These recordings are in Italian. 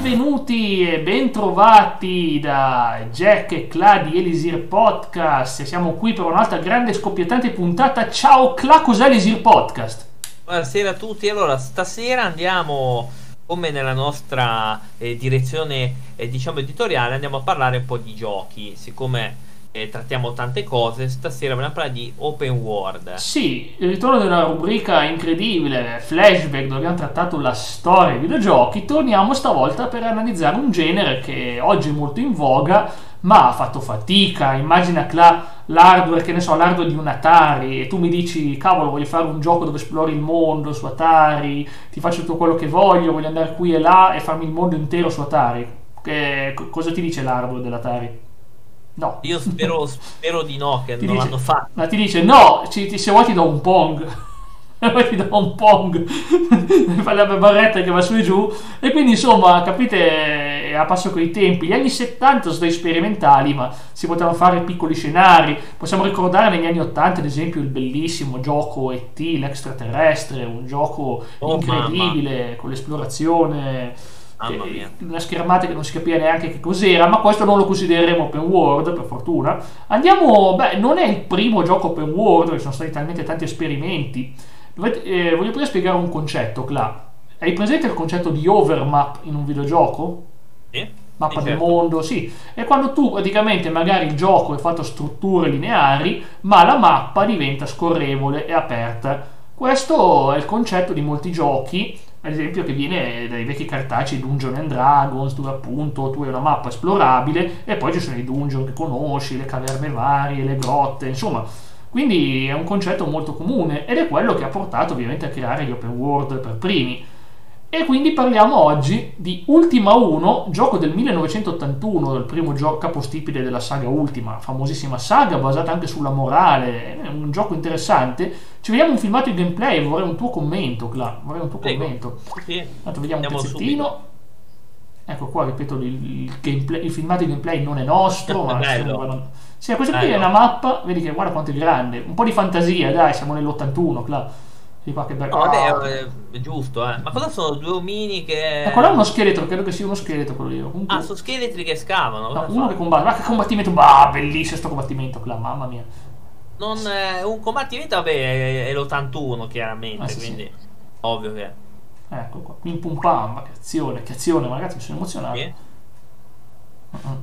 benvenuti e bentrovati da Jack e Cla di Elisir Podcast. Siamo qui per un'altra grande scoppiettante puntata. Ciao Cla, cos'è Elisir Podcast? Buonasera a tutti. Allora, stasera andiamo come nella nostra eh, direzione eh, diciamo editoriale andiamo a parlare un po' di giochi, siccome eh, trattiamo tante cose, stasera vogliamo parlare di open world. Sì, il ritorno di una rubrica incredibile, flashback, dove abbiamo trattato la storia dei videogiochi, torniamo stavolta per analizzare un genere che oggi è molto in voga, ma ha fatto fatica. Immagina che l'hardware, che ne so, l'hardware di un Atari, e tu mi dici, cavolo, voglio fare un gioco dove esplori il mondo su Atari, ti faccio tutto quello che voglio, voglio andare qui e là e farmi il mondo intero su Atari. Che, cosa ti dice l'hardware dell'Atari? No. Io spero, spero di no, che ti non dice, l'hanno fatto. Ma ti dice no, ci, se vuoi ti do un pong. poi ti do un pong. Fai la barretta che va su e giù. E quindi insomma, capite, a passo con i tempi. Gli anni 70 sono sperimentali, ma si potevano fare piccoli scenari. Possiamo ricordare negli anni 80, ad esempio, il bellissimo gioco ET, l'extraterrestre, un gioco oh, incredibile mamma. con l'esplorazione una schermata che non si capiva neanche che cos'era, ma questo non lo considereremo open world, per fortuna. Andiamo, beh, non è il primo gioco open world, ci sono stati talmente tanti esperimenti. Dovete, eh, voglio prima spiegare un concetto, Cla. Hai presente il concetto di overmap in un videogioco? Sì. Mappa del certo. mondo, sì. E quando tu praticamente magari il gioco è fatto a strutture lineari, ma la mappa diventa scorrevole e aperta. Questo è il concetto di molti giochi ad esempio che viene dai vecchi cartacei Dungeon and Dragons dove appunto tu hai una mappa esplorabile e poi ci sono i dungeon che conosci, le caverne varie, le grotte, insomma. Quindi è un concetto molto comune ed è quello che ha portato ovviamente a creare gli open world per primi e quindi parliamo oggi di Ultima 1, gioco del 1981, il primo gioco capostipite della saga Ultima, famosissima saga basata anche sulla morale, è un gioco interessante. Ci vediamo un filmato di gameplay, vorrei un tuo commento, Cla, vorrei un tuo Prego. commento. Sì. Tanto vediamo Andiamo un pezzettino. Subito. Ecco qua, ripeto, il, gameplay, il, filmato di gameplay non è nostro, ma. Sì, questa qui è una mappa, vedi che guarda quanto è grande, un po' di fantasia, dai, siamo nell'81, Cla di qualche back. No, vabbè, è giusto, eh. Ma cosa sono due omini che. Ma quello è uno scheletro, credo che sia uno scheletro quello lì. Comunque... Ah, sono scheletri che scavano. No, uno fa? che combatte. Ma che combattimento! Bah, bellissimo sto combattimento qua, mamma mia. Non, eh, un combattimento, vabbè, è, l'81 chiaramente, ah, sì, quindi sì. ovvio che. Ecco qua, pim pum pam, che azione, che azione, ma ragazzi mi sono emozionato. Sì. Uh-uh.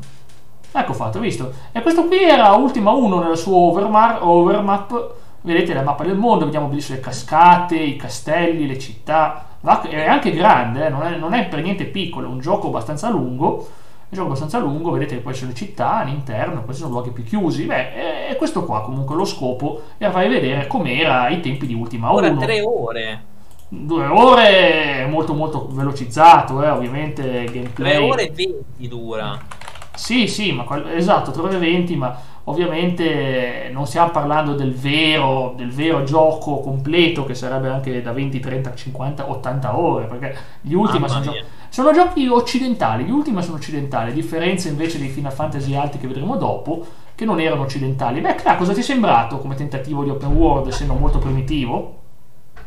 Ecco fatto, visto. E questo qui era Ultima 1 nel suo overmar- overmap vedete la mappa del mondo, vediamo benissimo le cascate, i castelli, le città, è anche grande, eh? non, è, non, è, per niente piccolo, è un gioco abbastanza lungo, un gioco abbastanza lungo, vedete che poi ci sono le città all'interno, questi sono luoghi più chiusi, beh, è questo qua comunque lo scopo, è fare vedere com'era ai tempi di Ultima Ora tre ore. Due ore molto molto velocizzato, eh, ovviamente gameplay. 3 ore e 20 dura. Sì, sì, ma esatto, 3 ore e 20, ma Ovviamente non stiamo parlando del vero, del vero gioco completo che sarebbe anche da 20, 30, 50, 80 ore, perché gli ultimi sono, gio- sono, giochi occidentali, gli ultimi sono occidentali, a differenza invece dei Final Fantasy altri che vedremo dopo, che non erano occidentali. Beh, Cla, cosa ti è sembrato come tentativo di open world, essendo molto primitivo?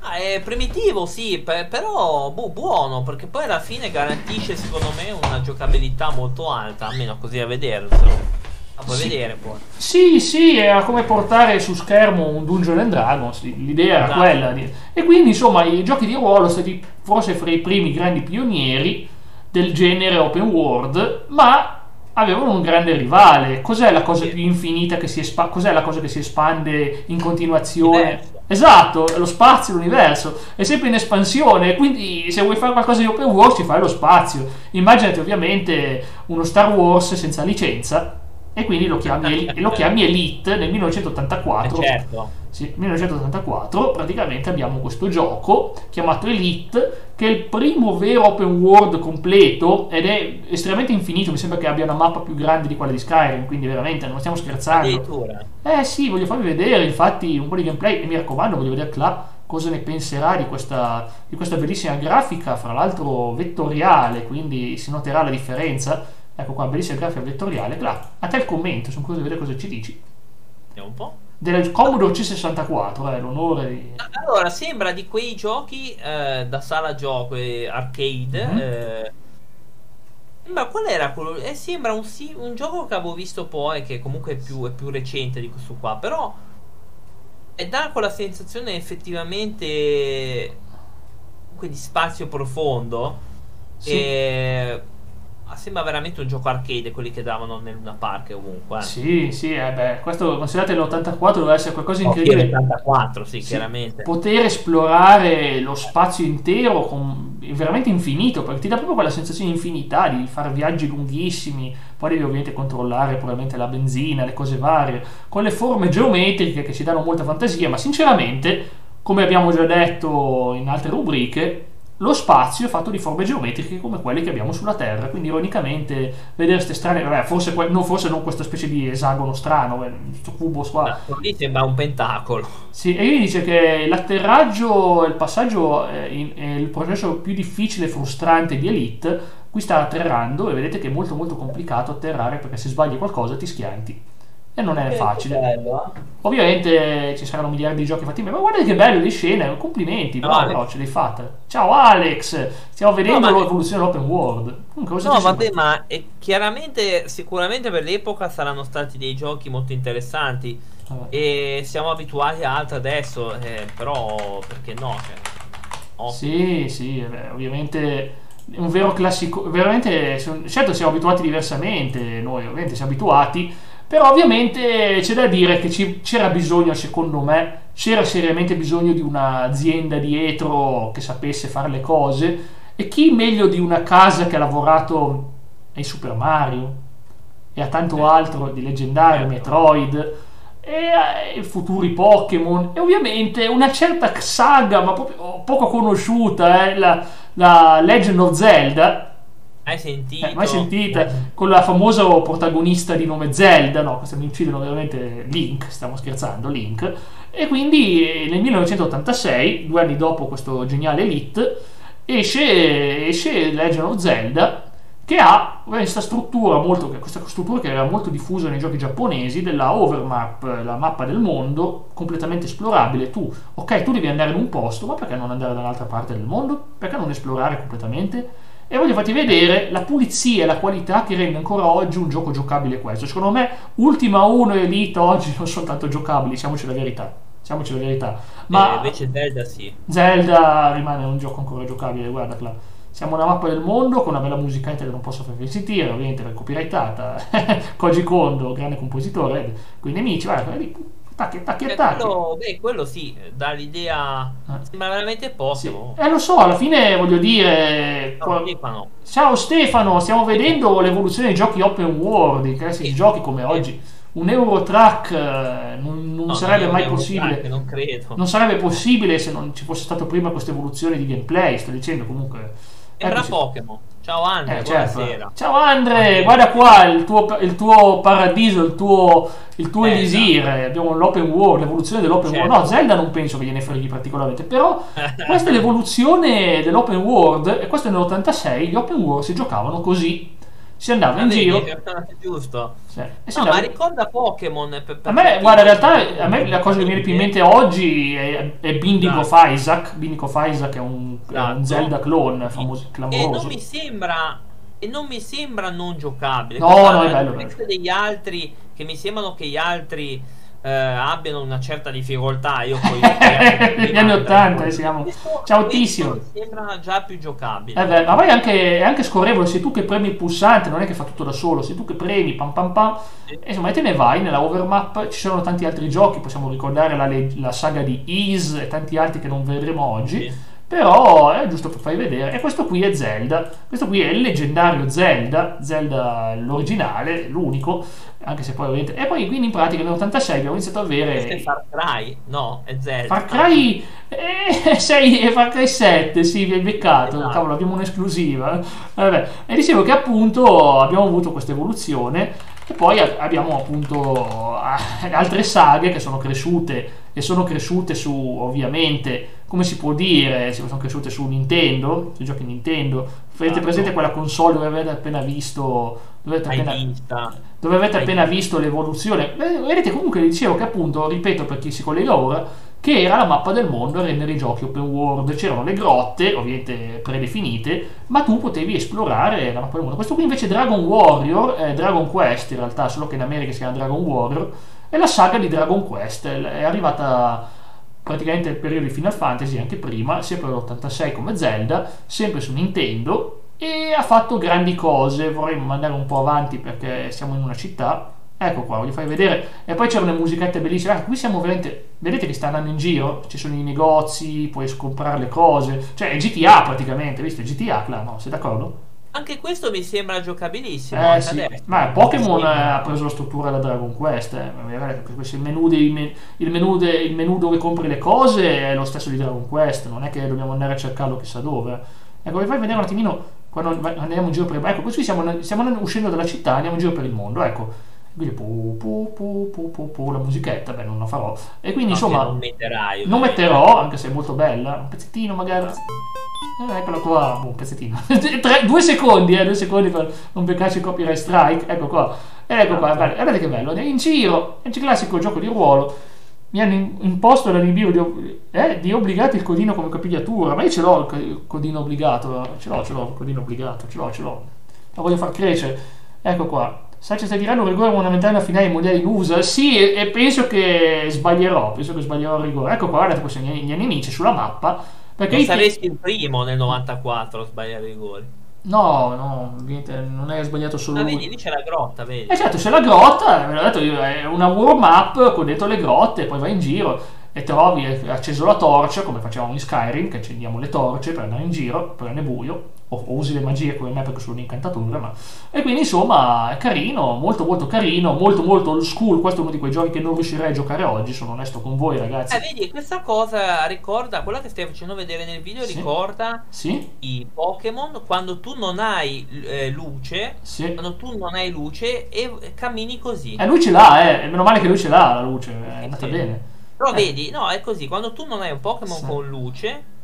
Ah, è primitivo, sì, per, però boh, buono, perché poi alla fine garantisce secondo me una giocabilità molto alta, almeno così a vederlo. La puoi sì. vedere poi. Sì, sì, era come portare su schermo un Dungeon and Dragons, l'idea era esatto. quella. Di... E quindi insomma i giochi di ruolo sono stati forse fra i primi grandi pionieri del genere open world, ma avevano un grande rivale. Cos'è la cosa sì. più infinita che si espande? Cos'è la cosa che si espande in continuazione? Esatto, lo spazio, l'universo è sempre in espansione. Quindi, se vuoi fare qualcosa di open world, ci fai lo spazio. Immaginate ovviamente uno Star Wars senza licenza e quindi lo chiami, lo chiami Elite nel 1984. Eh certo. Sì, 1984 praticamente abbiamo questo gioco chiamato Elite che è il primo vero open world completo ed è estremamente infinito, mi sembra che abbia una mappa più grande di quella di Skyrim, quindi veramente non stiamo scherzando. Eh sì, voglio farvi vedere infatti un po' di gameplay e mi raccomando voglio vedere là cosa ne penserà di questa, di questa bellissima grafica, fra l'altro vettoriale, quindi si noterà la differenza Ecco qua, bellissima grafica vettoriale. Là, a te il commento, sono curioso di vedere cosa ci dici. Vediamo un po'. Del Commodore C64, eh, l'onore di... Allora, sembra di quei giochi eh, da sala gioco e arcade, mm-hmm. eh, qual era quello? Eh, sembra un, sì, un gioco che avevo visto poi, che comunque è più, è più recente di questo qua, però e dà quella sensazione effettivamente di spazio profondo. Sì. E sembra veramente un gioco arcade quelli che davano nel Luna Park ovunque. Eh. Sì, sì, eh beh, questo considerate l'84 deve essere qualcosa di incredibile. l'84, sì, sì, chiaramente. Poter esplorare lo spazio intero con, veramente infinito, perché ti dà proprio quella sensazione di infinità, di fare viaggi lunghissimi, poi devi ovviamente controllare probabilmente la benzina, le cose varie, con le forme geometriche che ci danno molta fantasia, ma sinceramente, come abbiamo già detto in altre rubriche, lo spazio è fatto di forme geometriche come quelle che abbiamo sulla Terra, quindi ironicamente vedere queste strane, vabbè, forse, no, forse non questa specie di esagono strano, questo cubo qua. lì sembra un pentacolo. Sì, e lui dice che l'atterraggio, il passaggio è, in, è il processo più difficile e frustrante di Elite, qui sta atterrando e vedete che è molto molto complicato atterrare perché se sbagli qualcosa ti schianti e non è facile. Bello, eh? Ovviamente ci saranno miliardi di giochi fatti, ma guarda che bello le scene, complimenti, no, bravo, ce l'hai fatta. Ciao Alex, stiamo vedendo no, l'evoluzione dell'open world. Comunque, no, vabbè, ma è chiaramente, sicuramente per l'epoca saranno stati dei giochi molto interessanti vabbè. e siamo abituati a altro adesso, eh, però perché no? Cioè, sì, sì, beh, ovviamente un vero classico, veramente, certo siamo abituati diversamente, noi ovviamente siamo abituati però ovviamente c'è da dire che ci, c'era bisogno, secondo me, c'era seriamente bisogno di un'azienda dietro che sapesse fare le cose. E chi meglio di una casa che ha lavorato ai Super Mario e a tanto altro di leggendario, Metroid e ai futuri Pokémon. E ovviamente una certa saga ma proprio poco conosciuta, eh, la, la Legend of Zelda Mai sentito? Eh, mai sentita? Con la famosa protagonista di nome Zelda, no, questa mi uccidono veramente Link, stiamo scherzando, Link. E quindi eh, nel 1986, due anni dopo questo geniale Elite, esce, esce Legend of Zelda che ha questa struttura, molto, questa struttura che era molto diffusa nei giochi giapponesi della overmap, la mappa del mondo completamente esplorabile. Tu, ok, tu devi andare in un posto, ma perché non andare da un'altra parte del mondo? Perché non esplorare completamente? E voglio farti vedere la pulizia e la qualità che rende ancora oggi un gioco giocabile questo. Secondo me Ultima 1 e Elite oggi non sono tanto giocabili, diciamoci la verità. Diciamoci la verità. Ma eh, invece Zelda sì. Zelda rimane un gioco ancora giocabile, guarda là. Siamo una mappa del mondo con una bella musicetta che non posso farvi sentire, ovviamente per copyrightata. Koji Kondo, grande compositore, con i nemici, guarda, Tacchi, tacchi, eh, tacchi. Quello, beh, quello sì, dà l'idea. Ah. Sembra veramente Pokémon. Sì. Eh, lo so, alla fine voglio dire. No, Stefano. Ciao Stefano, stiamo vedendo l'evoluzione dei giochi open world, i classici sì. giochi come oggi. Un Eurotrack eh, non, non no, sarebbe mai possibile. non credo. Non sarebbe possibile se non ci fosse stata prima questa evoluzione di gameplay. Sto dicendo comunque. Sembra Pokémon. Ciao Andre, eh, certo. Ciao Andre, guarda qua il tuo, il tuo paradiso, il tuo, il tuo elisir. Abbiamo l'open world, l'evoluzione dell'open certo. world. No, Zelda non penso che gliene freghi particolarmente, però questa è l'evoluzione dell'open world e questo è nell'86, gli open world si giocavano così si andava in giro. giusto. Sì. no, ma ricorda Pokémon per, per a me guarda in realtà a me la cosa che mi viene più in mente oggi è, è no. of Isaac. Binding of Isaac è un, è un Zelda clone famoso clamoroso. e non mi sembra e non mi sembra non giocabile. No no è bello, bello. degli altri che mi sembrano che gli altri eh, abbiano una certa difficoltà. Io poi negli anni 80 siamo ciautissimo. Sembra già più giocabile. Eh beh, ma poi anche, è anche scorrevole. Sei tu che premi il pulsante, non è che fa tutto da solo. Sei tu che premi, pam pam pam. Sì. E insomma, te ne vai nella overmap. Ci sono tanti altri giochi. Possiamo ricordare la, la saga di Ease e tanti altri che non vedremo oggi. Sì però è giusto per farvi vedere. E questo qui è Zelda. Questo qui è il leggendario Zelda Zelda l'originale l'unico anche se poi ovviamente e poi quindi in pratica nell'86 abbiamo iniziato a avere questo è Far Cry? No è Zelda. Far Cry eh, 6 e Far Cry 7 sì vi hai beccato. Esatto. cavolo abbiamo un'esclusiva. Vabbè. e dicevo che appunto abbiamo avuto questa evoluzione e poi abbiamo appunto altre saghe che sono cresciute e sono cresciute su ovviamente come si può dire sono cresciute su Nintendo sui giochi Nintendo. Avete presente quella console dove avete appena visto dove avete appena, dove avete appena visto l'evoluzione? Vedete comunque dicevo che appunto ripeto per chi si collega ora che era la mappa del mondo a rendere i giochi open world. C'erano le grotte, ovviamente predefinite, ma tu potevi esplorare la mappa del mondo. Questo qui invece è Dragon Warrior, è Dragon Quest in realtà, solo che in America si chiama Dragon Warrior, è la saga di Dragon Quest, è arrivata praticamente nel periodo di Final Fantasy, anche prima, sempre l'86 come Zelda, sempre su Nintendo, e ha fatto grandi cose. Vorrei mandare un po' avanti perché siamo in una città Ecco qua, voglio farvi vedere. E poi c'erano le musichette bellissime. Ah, qui siamo veramente. Vedete che sta andando in giro? Ci sono i negozi, puoi comprare le cose. Cioè, è GTA praticamente, visto? È GTA, là, no? Sei d'accordo? Anche questo mi sembra giocabilissimo. Eh, sì. Ma Pokémon ha preso la struttura da Dragon Quest. Eh. Il, menù dei, il, menù de, il menù dove compri le cose è lo stesso di Dragon Quest. Non è che dobbiamo andare a cercarlo chissà dove. Ecco, vi fai vedere un attimino quando andiamo in giro per il Ecco, così stiamo uscendo dalla città, andiamo in giro per il mondo. Ecco quindi pu, pu, pu, pu, pu, pu, la musichetta, beh, non la farò. E quindi insomma. Non metterai. Non metterò, anche se è molto bella. Un pezzettino magari. Eh, eccolo qua, boh, un pezzettino. Tre, due secondi, eh, due secondi per non beccarci copyright strike. Ecco qua. Ecco qua, guardate che bello. In giro, è il classico gioco di ruolo. Mi hanno imposto l'anibio di, eh, di obbligati il codino come capigliatura. Ma io ce l'ho il codino obbligato. Ce l'ho, ce l'ho il codino obbligato. Ce l'ho, ce l'ho. Lo voglio far crescere. Ecco qua. Sanchez diranno un rigore fondamentale alla finale dei mondiali in USA. Sì, e, penso che sbaglierò. Penso che sbaglierò il rigore. Ecco qua, guardate questi gli, nemici sulla mappa. Perché non saresti il primo nel 94 a sbagliare i rigori. No, no, non è sbagliato solo. Ma vedi, lì c'è la grotta, vedi? Eh certo, c'è la grotta, ve l'ho detto io, è una warm up con dentro le grotte, poi vai in giro e trovi acceso la torcia, come facevamo in Skyrim, che accendiamo le torce per andare in giro, per è buio, o, usi le magie come me perché sono un incantatore, ma... E quindi insomma è carino, molto molto carino, molto molto old school, questo è uno di quei giochi che non riuscirei a giocare oggi, sono onesto con voi ragazzi. Eh vedi, questa cosa ricorda, quella che stai facendo vedere nel video sì. ricorda sì. i Pokémon quando tu non hai eh, luce, sì. quando tu non hai luce e cammini così. E eh, lui ce l'ha, eh, meno male che lui ce l'ha la luce, è andata bene. Però eh. vedi, no, è così, quando tu non hai un Pokémon con luce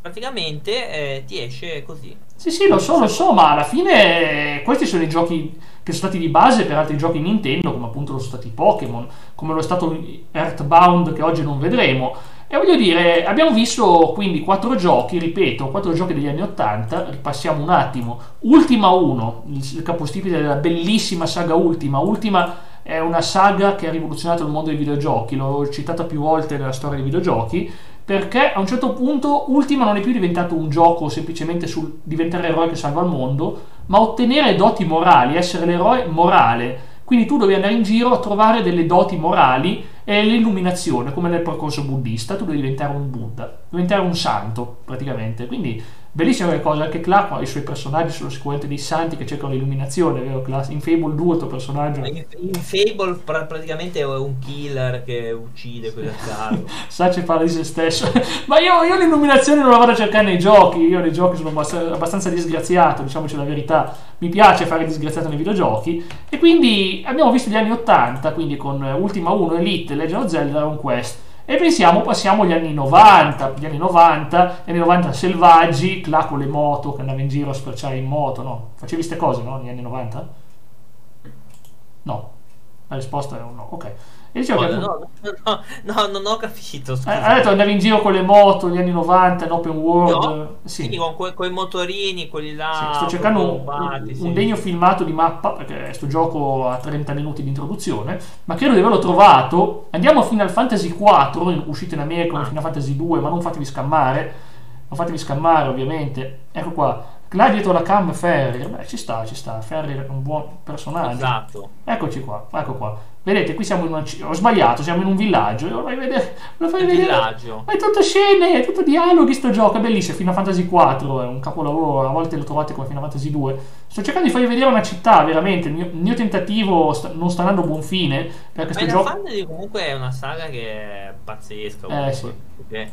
praticamente eh, ti esce così. Sì, sì, lo so, lo so, ma alla fine questi sono i giochi che sono stati di base per altri giochi Nintendo, come appunto lo sono stati Pokémon, come lo è stato Earthbound che oggi non vedremo. E voglio dire, abbiamo visto quindi quattro giochi, ripeto, quattro giochi degli anni Ottanta, ripassiamo un attimo. Ultima 1, il capostipite della bellissima saga Ultima. Ultima è una saga che ha rivoluzionato il mondo dei videogiochi, l'ho citata più volte nella storia dei videogiochi perché a un certo punto Ultima non è più diventato un gioco semplicemente sul diventare eroe che salva il mondo, ma ottenere doti morali, essere l'eroe morale. Quindi tu devi andare in giro a trovare delle doti morali e l'illuminazione, come nel percorso buddista, tu devi diventare un Buddha, diventare un santo praticamente. Quindi Bellissima che cosa, anche Clark, i suoi personaggi sono sicuramente dei santi che cercano l'illuminazione, vero Clark? In Fable 2 il tuo personaggio... In, in Fable pra- praticamente è un killer che uccide quello caso. Sace parla di se stesso. Ma io, io, l'illuminazione non la vado a cercare nei giochi, io nei giochi sono abbastanza disgraziato, diciamoci la verità. Mi piace fare disgraziato nei videogiochi. E quindi abbiamo visto gli anni 80, quindi con Ultima 1, Elite, Legend of Zelda, Dragon Quest e pensiamo, passiamo agli anni 90, gli anni 90, gli anni 90 selvaggi, là con le moto che andava in giro a sperciare in moto, no? Facevi queste cose, no? Negli anni 90? No. La risposta è un no, ok. E dicevo no, che, no, no, no, non ho capito. Eh, ha detto andavi in giro con le moto negli anni 90 in open world. No, sì. Quindi con que- quei motorini, quelli là. Sì, sto cercando bombati, un, sì. un, degno filmato di mappa perché questo gioco ha 30 minuti di introduzione. Ma credo di averlo trovato. Andiamo a Final Fantasy 4, uscito in America ah. Final Fantasy 2, ma non fatevi scammare. Non fatevi scammare, ovviamente. Ecco qua. Là dietro la cam Ferrier, beh ci sta, ci sta, Ferrier è un buon personaggio. Esatto. Eccoci qua, ecco qua. Vedete, qui siamo in una ho sbagliato, siamo in un villaggio. Lo fai vedere, lo fai vedere. villaggio. Ma è tutto scene, è tutto dialoghi sto gioco, è bellissimo, Final Fantasy 4 è un capolavoro, a volte lo trovate come Final Fantasy 2. Sto cercando di farvi vedere una città, veramente, il mio, il mio tentativo sta, non sta andando a buon fine, perché Final gioco Fantasy comunque è una saga che è pazzesca, comunque, eh sì. Perché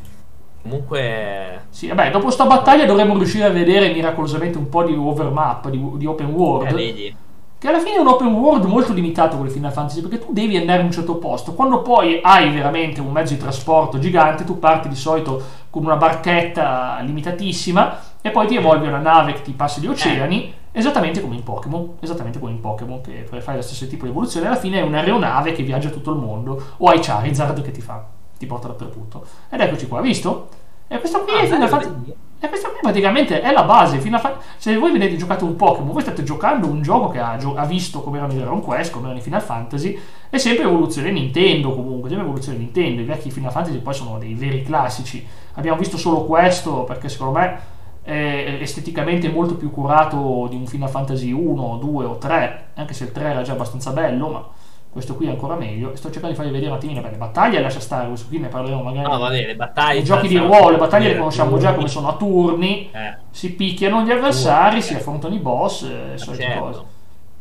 Comunque. Sì, vabbè, dopo sta battaglia dovremmo riuscire a vedere miracolosamente un po' di overmap, di, di open world. Eh, vedi. Che alla fine è un open world molto limitato con le Final Fantasy, perché tu devi andare in un certo posto. Quando poi hai veramente un mezzo di trasporto gigante, tu parti di solito con una barchetta limitatissima e poi ti evolvi una nave che ti passa gli oceani. Eh. Esattamente come in Pokémon, esattamente come in Pokémon, che fai lo stesso tipo di evoluzione, alla fine è un'aeronave che viaggia tutto il mondo, o hai Charizard che ti fa ti porta dappertutto. Ed eccoci qua, visto? E questo qui Ah, è Final Fantasy. E questo qui praticamente è la base. Fan- Se voi vedete giocato un Pokémon, voi state giocando un gioco che ha, gio- ha visto come erano i Dragon Quest, come erano i Final Fantasy, è sempre evoluzione Nintendo comunque, sempre evoluzione Nintendo. I vecchi Final Fantasy poi sono dei veri classici. Abbiamo visto solo questo perché secondo me è esteticamente molto più curato di un Final Fantasy 1, 2 o 3, anche se il 3 era già abbastanza bello, ma questo qui è ancora meglio. Sto cercando di farvi vedere un attimino, le battaglie lascia stare, questo qui ne parleremo magari. No, va bene, le battaglie. I giochi di ruolo, le battaglie le conosciamo già come sono a turni, Eh, si picchiano gli avversari, Uh, si eh. affrontano i boss, eh, le solite certo. cose.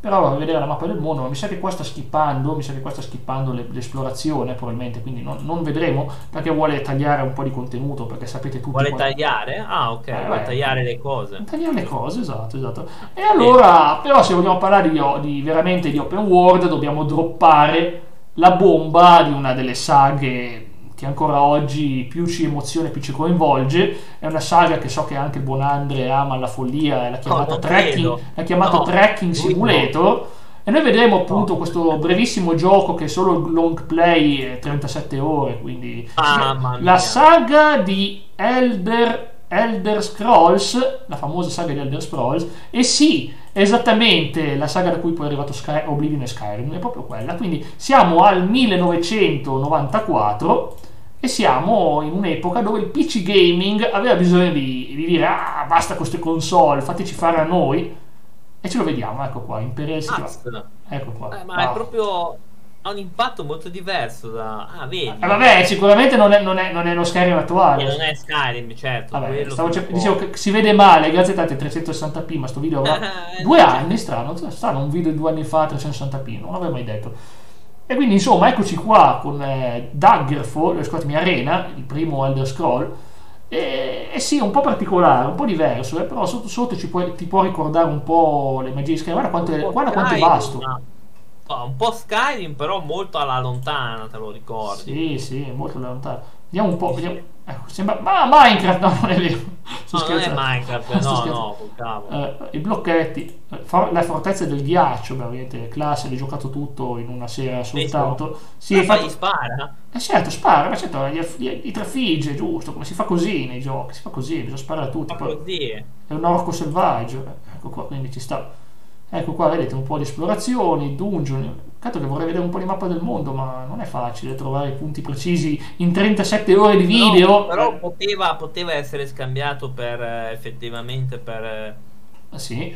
Però a vedere la mappa del mondo, ma mi sa che qua sta skippando, mi sa che qua sta skippando le- l'esplorazione probabilmente, quindi non, non vedremo perché vuole tagliare un po' di contenuto, perché sapete tutti Vuole qua- tagliare? Ah, ok, Eh, vuole beh. tagliare le cose. tagliare le cose, esatto, esatto. E allora, però se vogliamo parlare di, di veramente di open world, dobbiamo droppare la bomba di una delle saghe che ancora oggi più ci emoziona più ci coinvolge. È una saga che so che anche il buon Andre ama alla follia, l'ha chiamata non Trekking, l'ha chiamato No, Trekking Simulator. E noi vedremo appunto questo brevissimo gioco che è solo il long play, è 37 ore, quindi Mamma la saga di Elder, Elder Scrolls, la famosa saga di Elder Scrolls, e sì, esattamente la saga da cui poi è arrivato Sky, Oblivion e Skyrim, è proprio quella. Quindi siamo al 1994 e siamo in un'epoca dove il PC gaming aveva bisogno di, di dire ah basta con queste console, fateci fare a noi. E ce lo vediamo, ecco qua, Imperial. Cazzo. Ecco qua. Eh, ma Ah. è proprio. Ha un impatto molto diverso da. Ah, vedi. Eh, vabbè, sicuramente non è, non è- non è lo Skyrim attuale. E non è Skyrim, certo. Vabbè, stavo po'- dicevo che si vede male, grazie a tante 360p, ma sto video avrà Eh, due anni, strano, strano, un video di due anni fa 360p, non l'avevo mai detto. E quindi insomma, eccoci qua con eh, Daggerfall, eh, scusatemi, Arena, il primo Elder Scroll, e, e sì, è un po' particolare, un po' diverso, eh, però sotto sotto ci puoi- ti può ricordare un po' le magie di Skyrim, guarda quanto, guarda quanto è vasto. un po' Skyrim, però molto alla lontana, te lo ricordi. Sì, sì, molto lontano. Vediamo un po', vediamo. Ecco, sembra... Ma Minecraft, no, non è vero. Sto No, non è. Minecraft, no, scherzando. no, cavolo. Eh, i blocchetti, eh, for- la fortezza del ghiaccio, beh, ovviamente classe, l'hai giocato tutto in una sera soltanto. Sì, Ma gli spara? eh, certo, spara, ma certo, gli, gli- i trafigge, giusto, come si fa così nei giochi, si fa così, bisogna sparare a tutti. Poi così. è un orco selvaggio, ecco qua, quindi ci sta. Ecco qua, vedete un po' di esplorazioni, dungeon. Cazzo che vorrei vedere un po' di mappa del mondo, ma non è facile trovare punti precisi in 37 ore di video. No, però poteva, poteva essere scambiato per eh, effettivamente per. eh, Eh, sì.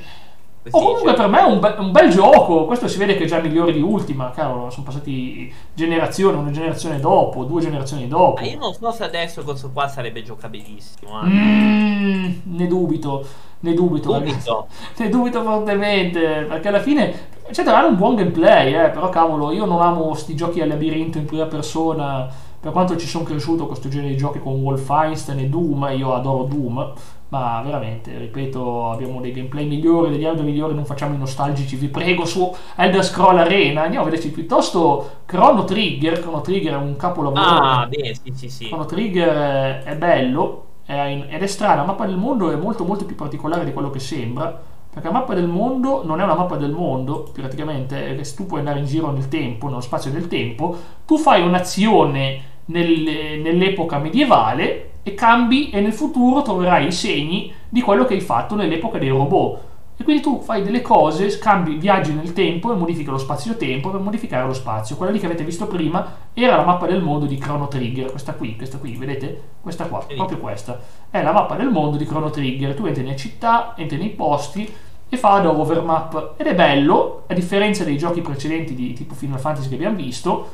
O si comunque per me è un, be- un bel gioco, questo si vede che è già migliore di Ultima, cavolo, sono passati generazioni, una generazione dopo, due generazioni dopo. Ma io non so se adesso questo qua sarebbe giocabilissimo. eh. Mm, ne dubito, ne dubito. Dubito. ne dubito fortemente, perché alla fine, certo, hanno un buon gameplay, eh, però cavolo, io non amo sti giochi al labirinto in prima persona, per quanto ci sono cresciuto con questo genere di giochi con Wolfenstein e Doom, io adoro Doom, ma veramente, ripeto, abbiamo dei gameplay migliori, degli audio migliori, non facciamo i nostalgici, vi prego, su Elder Scroll Arena, andiamo a vederci piuttosto Chrono Trigger, Chrono Trigger è un capolavoro. Ah, bene, sì, sì, sì. Chrono Trigger è, bello ed è strano. La mappa del mondo è molto, molto più particolare di quello che sembra. Perché la mappa del mondo non è una mappa del mondo, praticamente, è tu puoi andare in giro nel tempo, nello spazio del tempo, tu fai un'azione nel- nell'epoca medievale e cambi e nel futuro troverai i segni di quello che hai fatto nell'epoca dei robot. E quindi tu fai delle cose, scambi, viaggi nel tempo e modifichi lo spazio-tempo per modificare lo spazio. Quella lì che avete visto prima era la mappa del mondo di Chrono Trigger, questa qui, questa qui, vedete? Questa qua, proprio questa. È la mappa del mondo di Chrono Trigger. Tu entri nelle città, entri nei posti e fa da overmap. Ed è bello, a differenza dei giochi precedenti di tipo Final Fantasy che abbiamo visto,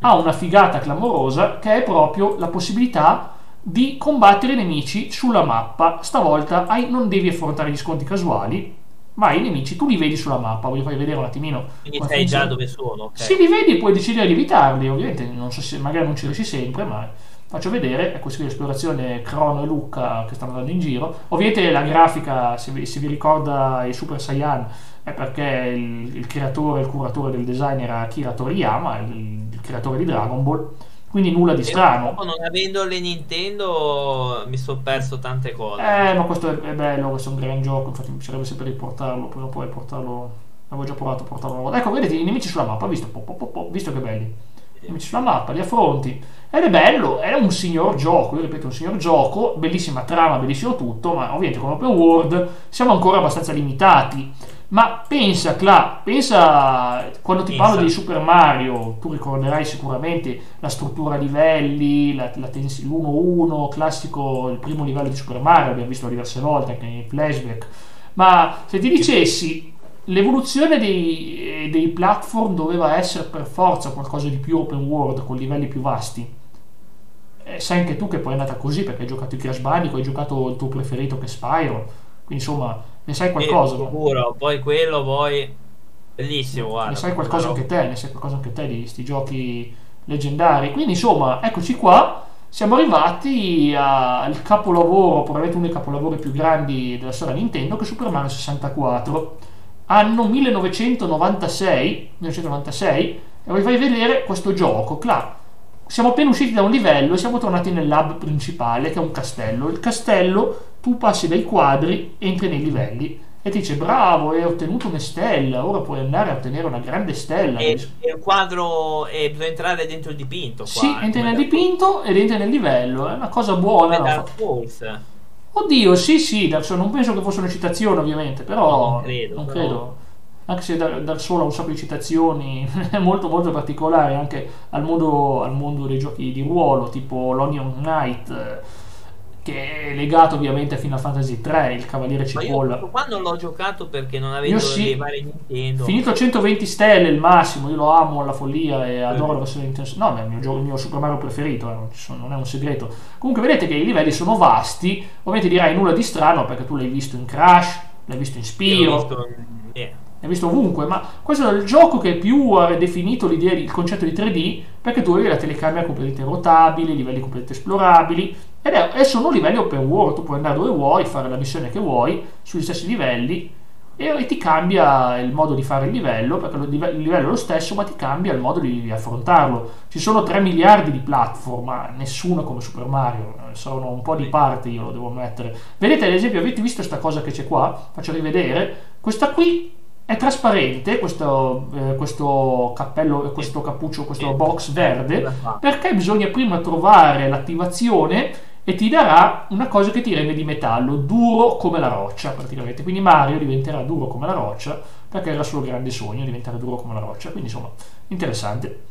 ha una figata clamorosa che è proprio la possibilità di combattere i nemici sulla mappa. Stavolta hai- non devi affrontare gli sconti casuali, ma i nemici tu li vedi sulla mappa. Voglio farvi vedere un attimino. Quindi sai già dove sono, ok? Se li vedi puoi decidere di evitarli, ovviamente non so se magari non ci riesci sempre, ma faccio vedere, ecco qui l'esplorazione Crono e Luca che stanno andando in giro. Ovviamente la grafica, se vi, se vi ricorda i Super Saiyan, è perché il, il creatore, il curatore del design era Akira Toriyama, il, il creatore di Dragon Ball, quindi nulla di strano. Purtroppo Non avendo le Nintendo mi sono perso tante cose. Eh, ma questo è, è bello, questo è un gran gioco, infatti mi piacerebbe sempre riportarlo, prima o poi portarlo... Avevo già provato a portarlo una volta. Ecco, vedete i nemici sulla mappa, visto? Po, po, po, visto che belli. li metti sulla mappa, li affronti. Ed è bello, è un signor gioco, io ripeto, un signor gioco, bellissima trama, bellissimo tutto, ma ovviamente con open world siamo ancora abbastanza limitati. Ma pensa, Cla, pensa quando ti Pensa. parlo di Super Mario, tu ricorderai sicuramente la struttura livelli, la, la tens- l'1-1, classico, il primo livello di Super Mario, abbiamo visto diverse volte anche nei flashback. Ma se ti dicessi l'evoluzione dei, dei platform doveva essere per forza qualcosa di più open world, con livelli più vasti. Eh, sai anche tu che poi è andata così perché hai giocato i Crash Bandicoot, hai giocato il tuo preferito che è Spyro, quindi insomma ne sai qualcosa. Sì, sicuro, poi quello, poi bellissimo, guarda. ne sai qualcosa anche te, ne sai qualcosa anche te di questi giochi leggendari. Quindi insomma, eccoci qua. Siamo arrivati a- al capolavoro, probabilmente uno dei capolavori più grandi della storia Nintendo, che è Super Mario 64. Anno 1996, 1996 e vi fai vedere questo gioco. Clar, siamo appena usciti da un livello e siamo tornati nel lab principale, che è un castello. Il castello, tu passi dai quadri, entri nei livelli e ti dice bravo, hai ottenuto una stella, ora puoi andare a ottenere una grande stella. E, e il quadro, e bisogna entrare dentro il dipinto. Qua, sì, entri nel dipinto ed entri nel livello, è una cosa buona. Come? Dark Souls. Oddio, sì, sì, Dark Souls, non penso che fosse una citazione ovviamente, però No, non credo, non però- credo. Anche se Dar- Dark Souls ha un sacco di citazioni, è molto molto particolare anche al mondo, al mondo dei giochi di ruolo, tipo l'Onion Knight, che è legato ovviamente a Final Fantasy 3, il Cavaliere Ma io Cipolla. qua non l'ho giocato perché non avevo sì. Nintendo. Finito 120 stelle il massimo, io lo amo alla follia e adoro la versione Nintendo. No, è il mio, gioco, il mio Super Mario preferito, eh, non, sono- non è un segreto. Comunque vedete che i livelli sono vasti, ovviamente dirai nulla di strano perché tu l'hai visto in Crash, l'hai visto in Spiro, visto- eh. l'hai visto ovunque, ma questo è il gioco che più ha definito il concetto di 3D perché tu avevi la telecamera completamente rotabile, livelli completamente esplorabili ed è, e sono livelli open world, tu puoi andare dove vuoi, fare la missione che vuoi sugli stessi livelli e, ti cambia il modo di fare il livello perché il livello è lo stesso ma ti cambia il modo di affrontarlo. Ci sono 3 miliardi di platform ma nessuno come Super Mario eh, sono un po' di parte io lo devo ammettere. Vedete ad esempio avete visto questa cosa che c'è qua? Faccio rivedere. Questa qui è trasparente questo, eh, questo cappello questo cappuccio questo box verde perché bisogna prima trovare l'attivazione e ti darà una cosa che ti rende di metallo, duro come la roccia praticamente. Quindi Mario diventerà duro come la roccia perché era il suo grande sogno diventare duro come la roccia. Quindi insomma, interessante.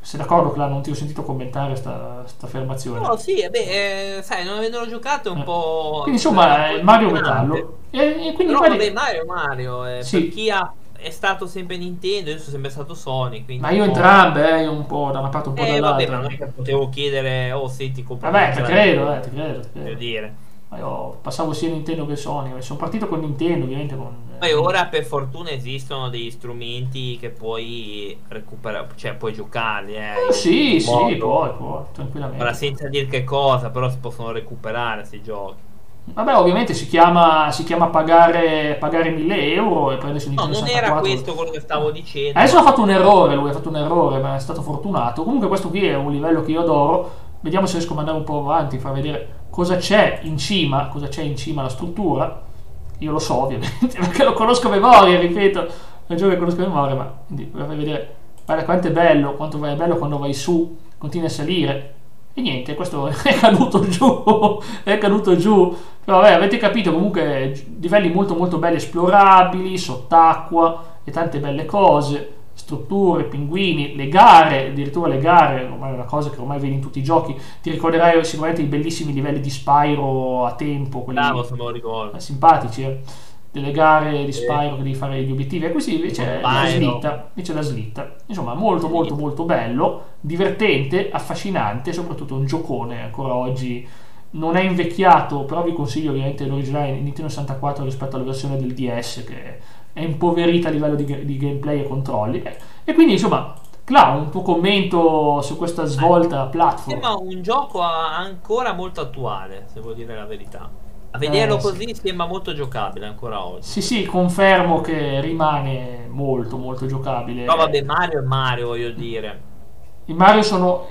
Sei d'accordo, Cla? Non ti ho sentito commentare sta, sta affermazione. No, sì, eh, beh, eh, sai, non avendolo giocato è un Eh. po'. Quindi insomma, è Mario. Metallo. E, e quindi Però quelli- vabbè, Mario Mario. eh, Sì. Per chi ha, è stato sempre Nintendo, io sono sempre stato Sony. Ma io entrambe, eh, io un po' da una parte un po' Eh, vabbè, dall'altra. ma non è che potevo chiedere, oh, senti, compra Vabbè, ti credo, eh, ti credo. ti credo. Dire. Ma io passavo sia Nintendo che Sony. Sono partito con Nintendo, ovviamente. Con, eh, Poi ora per fortuna esistono degli strumenti che puoi recuperare, cioè puoi giocarli. Eh, Eh, sì, sì, modo- puoi, tranquillamente. Ora senza dire che cosa, però si possono recuperare questi giochi. Vabbè, ovviamente si chiama, si chiama pagare, pagare 1000 euro e prendersi un No, non era 64. questo quello che stavo dicendo. Adesso ha fatto un errore, lui ha fatto un errore, ma è stato fortunato. Comunque questo qui è un livello che io adoro. Vediamo se riesco a andare un po' avanti, far vedere cosa c'è in cima, cosa c'è in cima alla struttura. Io lo so, ovviamente, perché lo conosco a memoria, ripeto. Gioco che conosco a memoria, ma quindi farvi vedere guarda quanto è bello, quanto è bello quando vai su, continui a salire. E niente, questo è caduto giù, è caduto giù. Però vabbè, avete capito, comunque livelli molto molto belli esplorabili, sott'acqua e tante belle cose, strutture, pinguini, le gare, addirittura le gare, ormai è una cosa che ormai vedi in tutti i giochi. Ti ricorderai sicuramente i bellissimi livelli di Spyro a tempo, quelli Bravo, simpatici, eh. Delle gare di Spyro che devi fare gli obiettivi e così invece è la slitta, invece la slitta. Insomma, molto molto molto bello, divertente, affascinante, soprattutto un giocone ancora oggi non è invecchiato, però vi consiglio ovviamente l'originale Nintendo 64 rispetto alla versione del DS che è impoverita a livello di, di gameplay e controlli. Eh, E quindi insomma, Cla, un tuo commento su questa svolta platform. Sembra un gioco ancora molto attuale, se vuol dire la verità. A vederlo Eh, sì. così sembra molto giocabile ancora oggi. Sì, sì, confermo che rimane molto molto giocabile. Però vabbè, Mario è Mario, voglio dire. I Mario sono.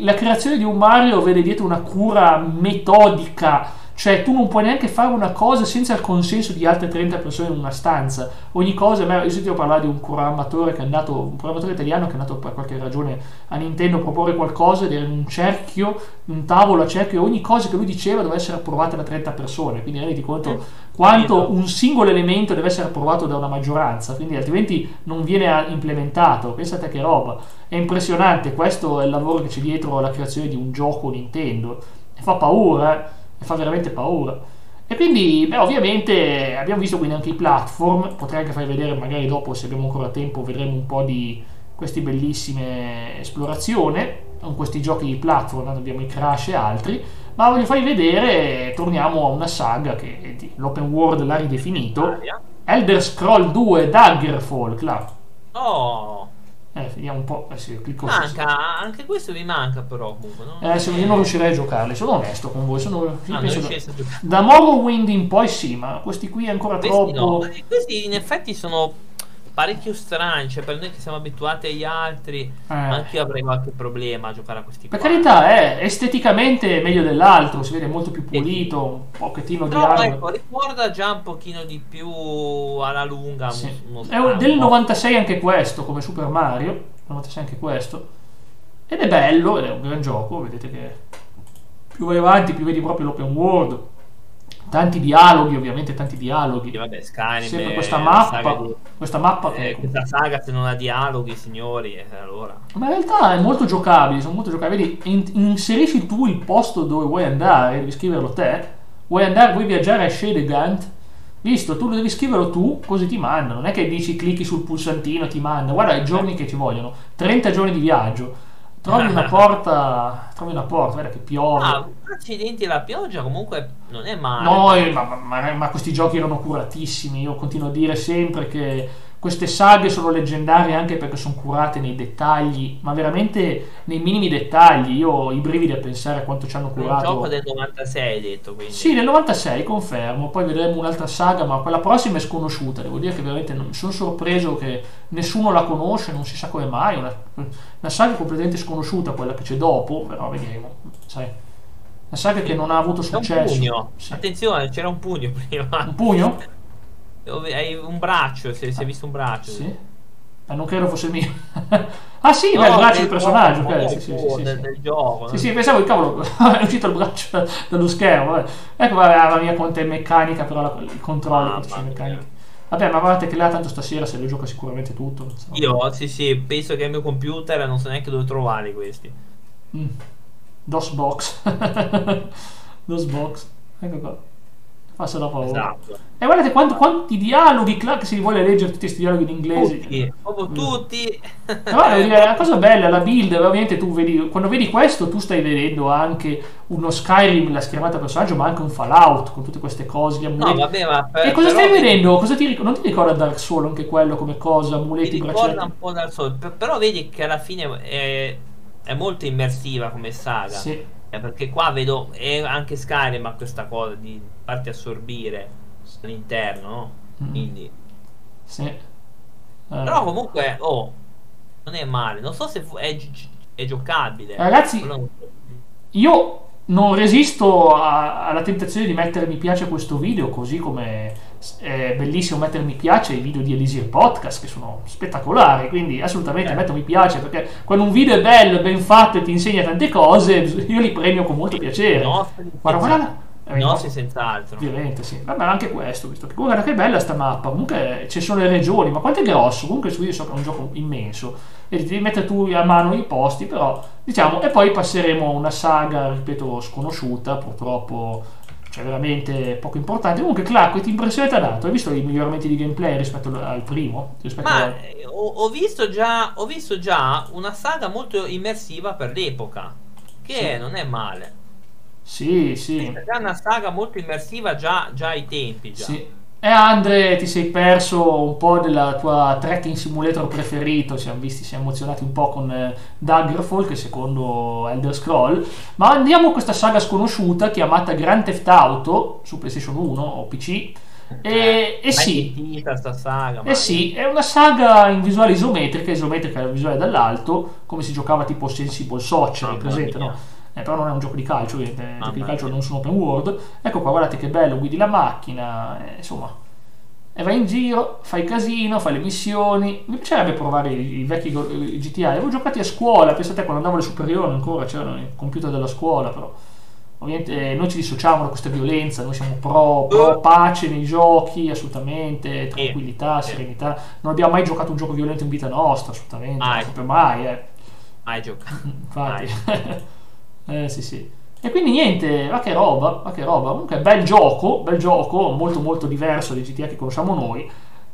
La creazione di un Mario vede dietro una cura metodica, Cioè, tu non puoi neanche fare una cosa senza il consenso di altre 30 persone in una stanza. Ogni cosa, io sentivo parlare di un programmatore che è andato, un programmatore italiano che è andato per qualche ragione a Nintendo a proporre qualcosa ed era in un cerchio, un tavolo a cerchio, e ogni cosa che lui diceva doveva essere approvata da 30 persone. Quindi renditi conto mm. quanto un singolo elemento deve essere approvato da una maggioranza, quindi altrimenti non viene implementato. Pensate che roba. È impressionante, questo è il lavoro che c'è dietro alla creazione di un gioco Nintendo. E fa paura, eh fa veramente paura. E quindi, beh, ovviamente abbiamo visto quindi anche i platform, potrei anche farvi vedere magari dopo se abbiamo ancora tempo vedremo un po' di queste bellissime esplorazioni con questi giochi di platform, abbiamo i Crash e altri, ma voglio farvi vedere, torniamo a una saga che l'open world l'ha ridefinito, Elder Scroll 2 Daggerfall, Clark. Oh! Eh, vediamo un po'. Eh sì, clicco manca, su. anche questo mi manca però comunque. No? Eh, se io non riuscirei a giocarli, sono onesto con voi. Sono, ah, penso da, da Morrowind in poi sì, ma questi qui ancora questi troppo. No. Questi in effetti sono parecchio strani, cioè per noi che siamo abituati agli altri, eh. anche io avrei qualche problema a giocare a questi per qua. Per carità, è esteticamente meglio dell'altro, si vede molto più pulito, un pochettino Però, di arma. ecco, ricorda già un pochino di più alla lunga. Sì. Uno, uno è del 96 anche questo, come Super Mario, 96 anche questo. Ed è bello, ed è un gran gioco, vedete che più vai avanti più vedi proprio l'open world tanti dialoghi, ovviamente tanti dialoghi. Sì, vabbè, Skyrim Sempre questa mappa, di... questa mappa eh, che... Questa saga se non ha dialoghi, signori, eh, allora... Ma in realtà è molto giocabile, sono molto giocabili. In, inserisci tu il posto dove vuoi andare, devi scriverlo te. Vuoi andare, vuoi viaggiare a Shadegant? Visto, tu lo devi scriverlo tu, così ti manda. Non è che dici clicchi sul pulsantino e ti manda. Guarda i giorni che ci vogliono. 30 giorni di viaggio trovi una porta, trovi una porta, guarda che piove. Ah, accidenti la pioggia comunque non è male. No, eh, ma, ma, ma, questi giochi erano curatissimi, io continuo a dire sempre che queste saghe sono leggendarie anche perché sono curate nei dettagli, ma veramente nei minimi dettagli. Io ho i brividi a pensare a quanto ci hanno curato. Un gioco del 96 hai detto quindi. Sì, del 96 confermo, poi vedremo un'altra saga, ma quella prossima è sconosciuta. Devo dire che veramente non, sono sorpreso che nessuno la conosce, non si sa come mai. Una, una saga completamente sconosciuta quella che c'è dopo, però vedremo. Sai. Una saga che non ha avuto successo. Un pugno. Sì. Attenzione, c'era un pugno prima. Un pugno? Hai un braccio, si, si è visto un braccio. Sì. Ma non credo fosse il mio. ah sì, no, beh, il braccio del personaggio. Gioco, okay, sì, sì, sì, del, del, gioco. Sì, sì, pensavo, cavolo, è uscito il braccio dallo schermo. Vabbè. Ecco, vabbè, la mia conta è meccanica, però la, il controllo ah, è meccanica. Vabbè, ma guardate che là tanto stasera se lo gioca sicuramente tutto. So. Io, sì, sì, penso che il mio computer non so neanche dove trovarli questi. Mm. DOSBox. DOSBox. Ecco qua. Passa la paura. Esatto. E guardate quanti, quanti dialoghi, Clark si vuole leggere tutti questi dialoghi in inglese. Tutti, proprio mm. tutti. Guarda, la cosa bella, la build, ovviamente tu vedi, quando vedi questo tu stai vedendo anche uno Skyrim, la schermata personaggio, ma anche un Fallout con tutte queste cose, gli amuleti. No, vabbè, ma per, e cosa stai vedendo? Cosa ti, non ti ricorda Dark Souls anche quello come cosa, amuleti, mi ricorda un po' Dark Souls, però vedi che alla fine è, è molto immersiva come saga. Sì eh, perché qua vedo e anche Skyrim ha questa cosa di farti assorbire all'interno, no? Mm. Quindi sì. Eh. Però comunque, oh, non è male. Non so se è, è giocabile. Ragazzi, io non resisto a, alla tentazione di mettere mi piace a questo video, così come è bellissimo mettere mi piace ai video di Elisir Podcast, che sono spettacolari, quindi assolutamente eh. metto mi piace, perché quando un video è bello, ben fatto e ti insegna tante cose, io li premio con molto piacere. No, guarda, guarda. Eh, no, sì, senz'altro. Ovviamente, sì. Vabbè, anche questo, visto che guarda che bella sta mappa. Comunque ci sono le regioni, ma quanto è grosso? Comunque su video so che è un gioco immenso. E devi mettere tu a mano i posti, però diciamo, e poi passeremo a una saga, ripeto, sconosciuta, purtroppo cioè veramente poco importante. Comunque, Clark, che impressione ti ha dato? Hai visto i miglioramenti di gameplay rispetto al primo? Rispetto Ma al... ho, ho, visto già, ho visto già una saga molto immersiva per l'epoca, che sì. non è male. Sì, sì. È una saga molto immersiva già, già ai tempi. Già. Sì. E Andre, ti sei perso un po' della tua trekking simulator preferito. Siamo visti, siamo emozionati un po' con eh, Daggerfall, che secondo Elder Scroll. Ma andiamo a questa saga sconosciuta chiamata Grand Theft Auto su PlayStation 1 o PC. E, eh, e sì, saga, eh sì, è una saga in visuale isometrica, isometrica visuale dall'alto, come si giocava tipo Sensible Soccer, oh, presente, no? Eh, però non è un gioco di calcio, i Mamma giochi di calcio non sono open world. Ecco qua, guardate che bello, guidi la macchina, eh, insomma. E vai in giro, fai casino, fai le missioni. Mi piacerebbe provare i, i vecchi GTA. Avevo giocati a scuola, pensate quando andavo alle superiori ancora c'erano i computer della scuola, però. Ovviamente eh, noi ci dissociamo da questa violenza, noi siamo pro, pro pace nei giochi, assolutamente, tranquillità, serenità. Non abbiamo mai giocato un gioco violento in vita nostra, assolutamente, Mai. non mai, eh. Mai giocato. Infatti. eh sì sì. E quindi niente, ma che roba, ma che roba. Comunque bel gioco, bel gioco, molto molto diverso dai GTA che conosciamo noi.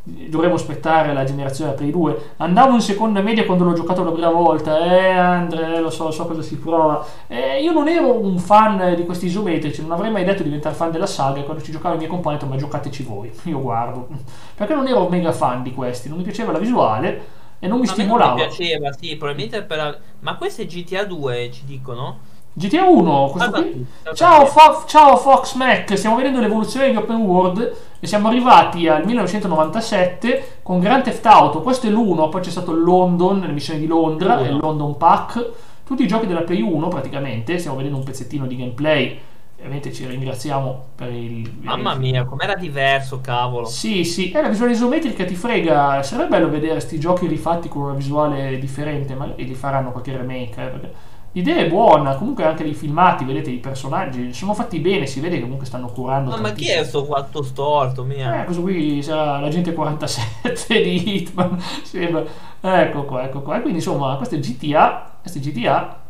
Dovremmo aspettare la generazione Play 2. Andavo in seconda media quando l'ho giocato la prima volta. Eh, Andre, lo so, so cosa si prova. Eh, io non ero un fan di questi isometrici, non avrei mai detto di diventare fan della saga. E quando ci giocavo i miei compagni, ho detto, ma giocateci voi. Io guardo. Perché non ero mega fan di questi, non mi piaceva la visuale e non mi A me non stimolava. mi piaceva, sì, probabilmente per la- Ma questo è GTA 2, ci dicono? GTA 1, questo Guarda qui. Ciao. Fo- ciao Fox Mac, stiamo vedendo l'evoluzione di Open World e siamo arrivati al 1997 con Grand Theft Auto, questo è l'1, poi c'è stato London, le missioni di Londra, il London Pack, tutti i giochi della Play 1 praticamente, stiamo vedendo un pezzettino di gameplay, ovviamente ci ringraziamo per il... Mamma mia, com'era diverso, cavolo. Sì, sì, è la visuale isometrica ti frega, sarebbe bello vedere questi giochi rifatti con una visuale differente, magari li faranno qualche remake, eh, perché l'idea è buona, comunque anche i filmati, vedete i personaggi, sono fatti bene, si vede che comunque stanno curando. Ma, ma chi è sto quattro storto, mia? Eh, questo qui sarà l'agente 47 di Hitman, sembra. Ecco qua, ecco qua. E quindi insomma, questo è GTA, questo è GTA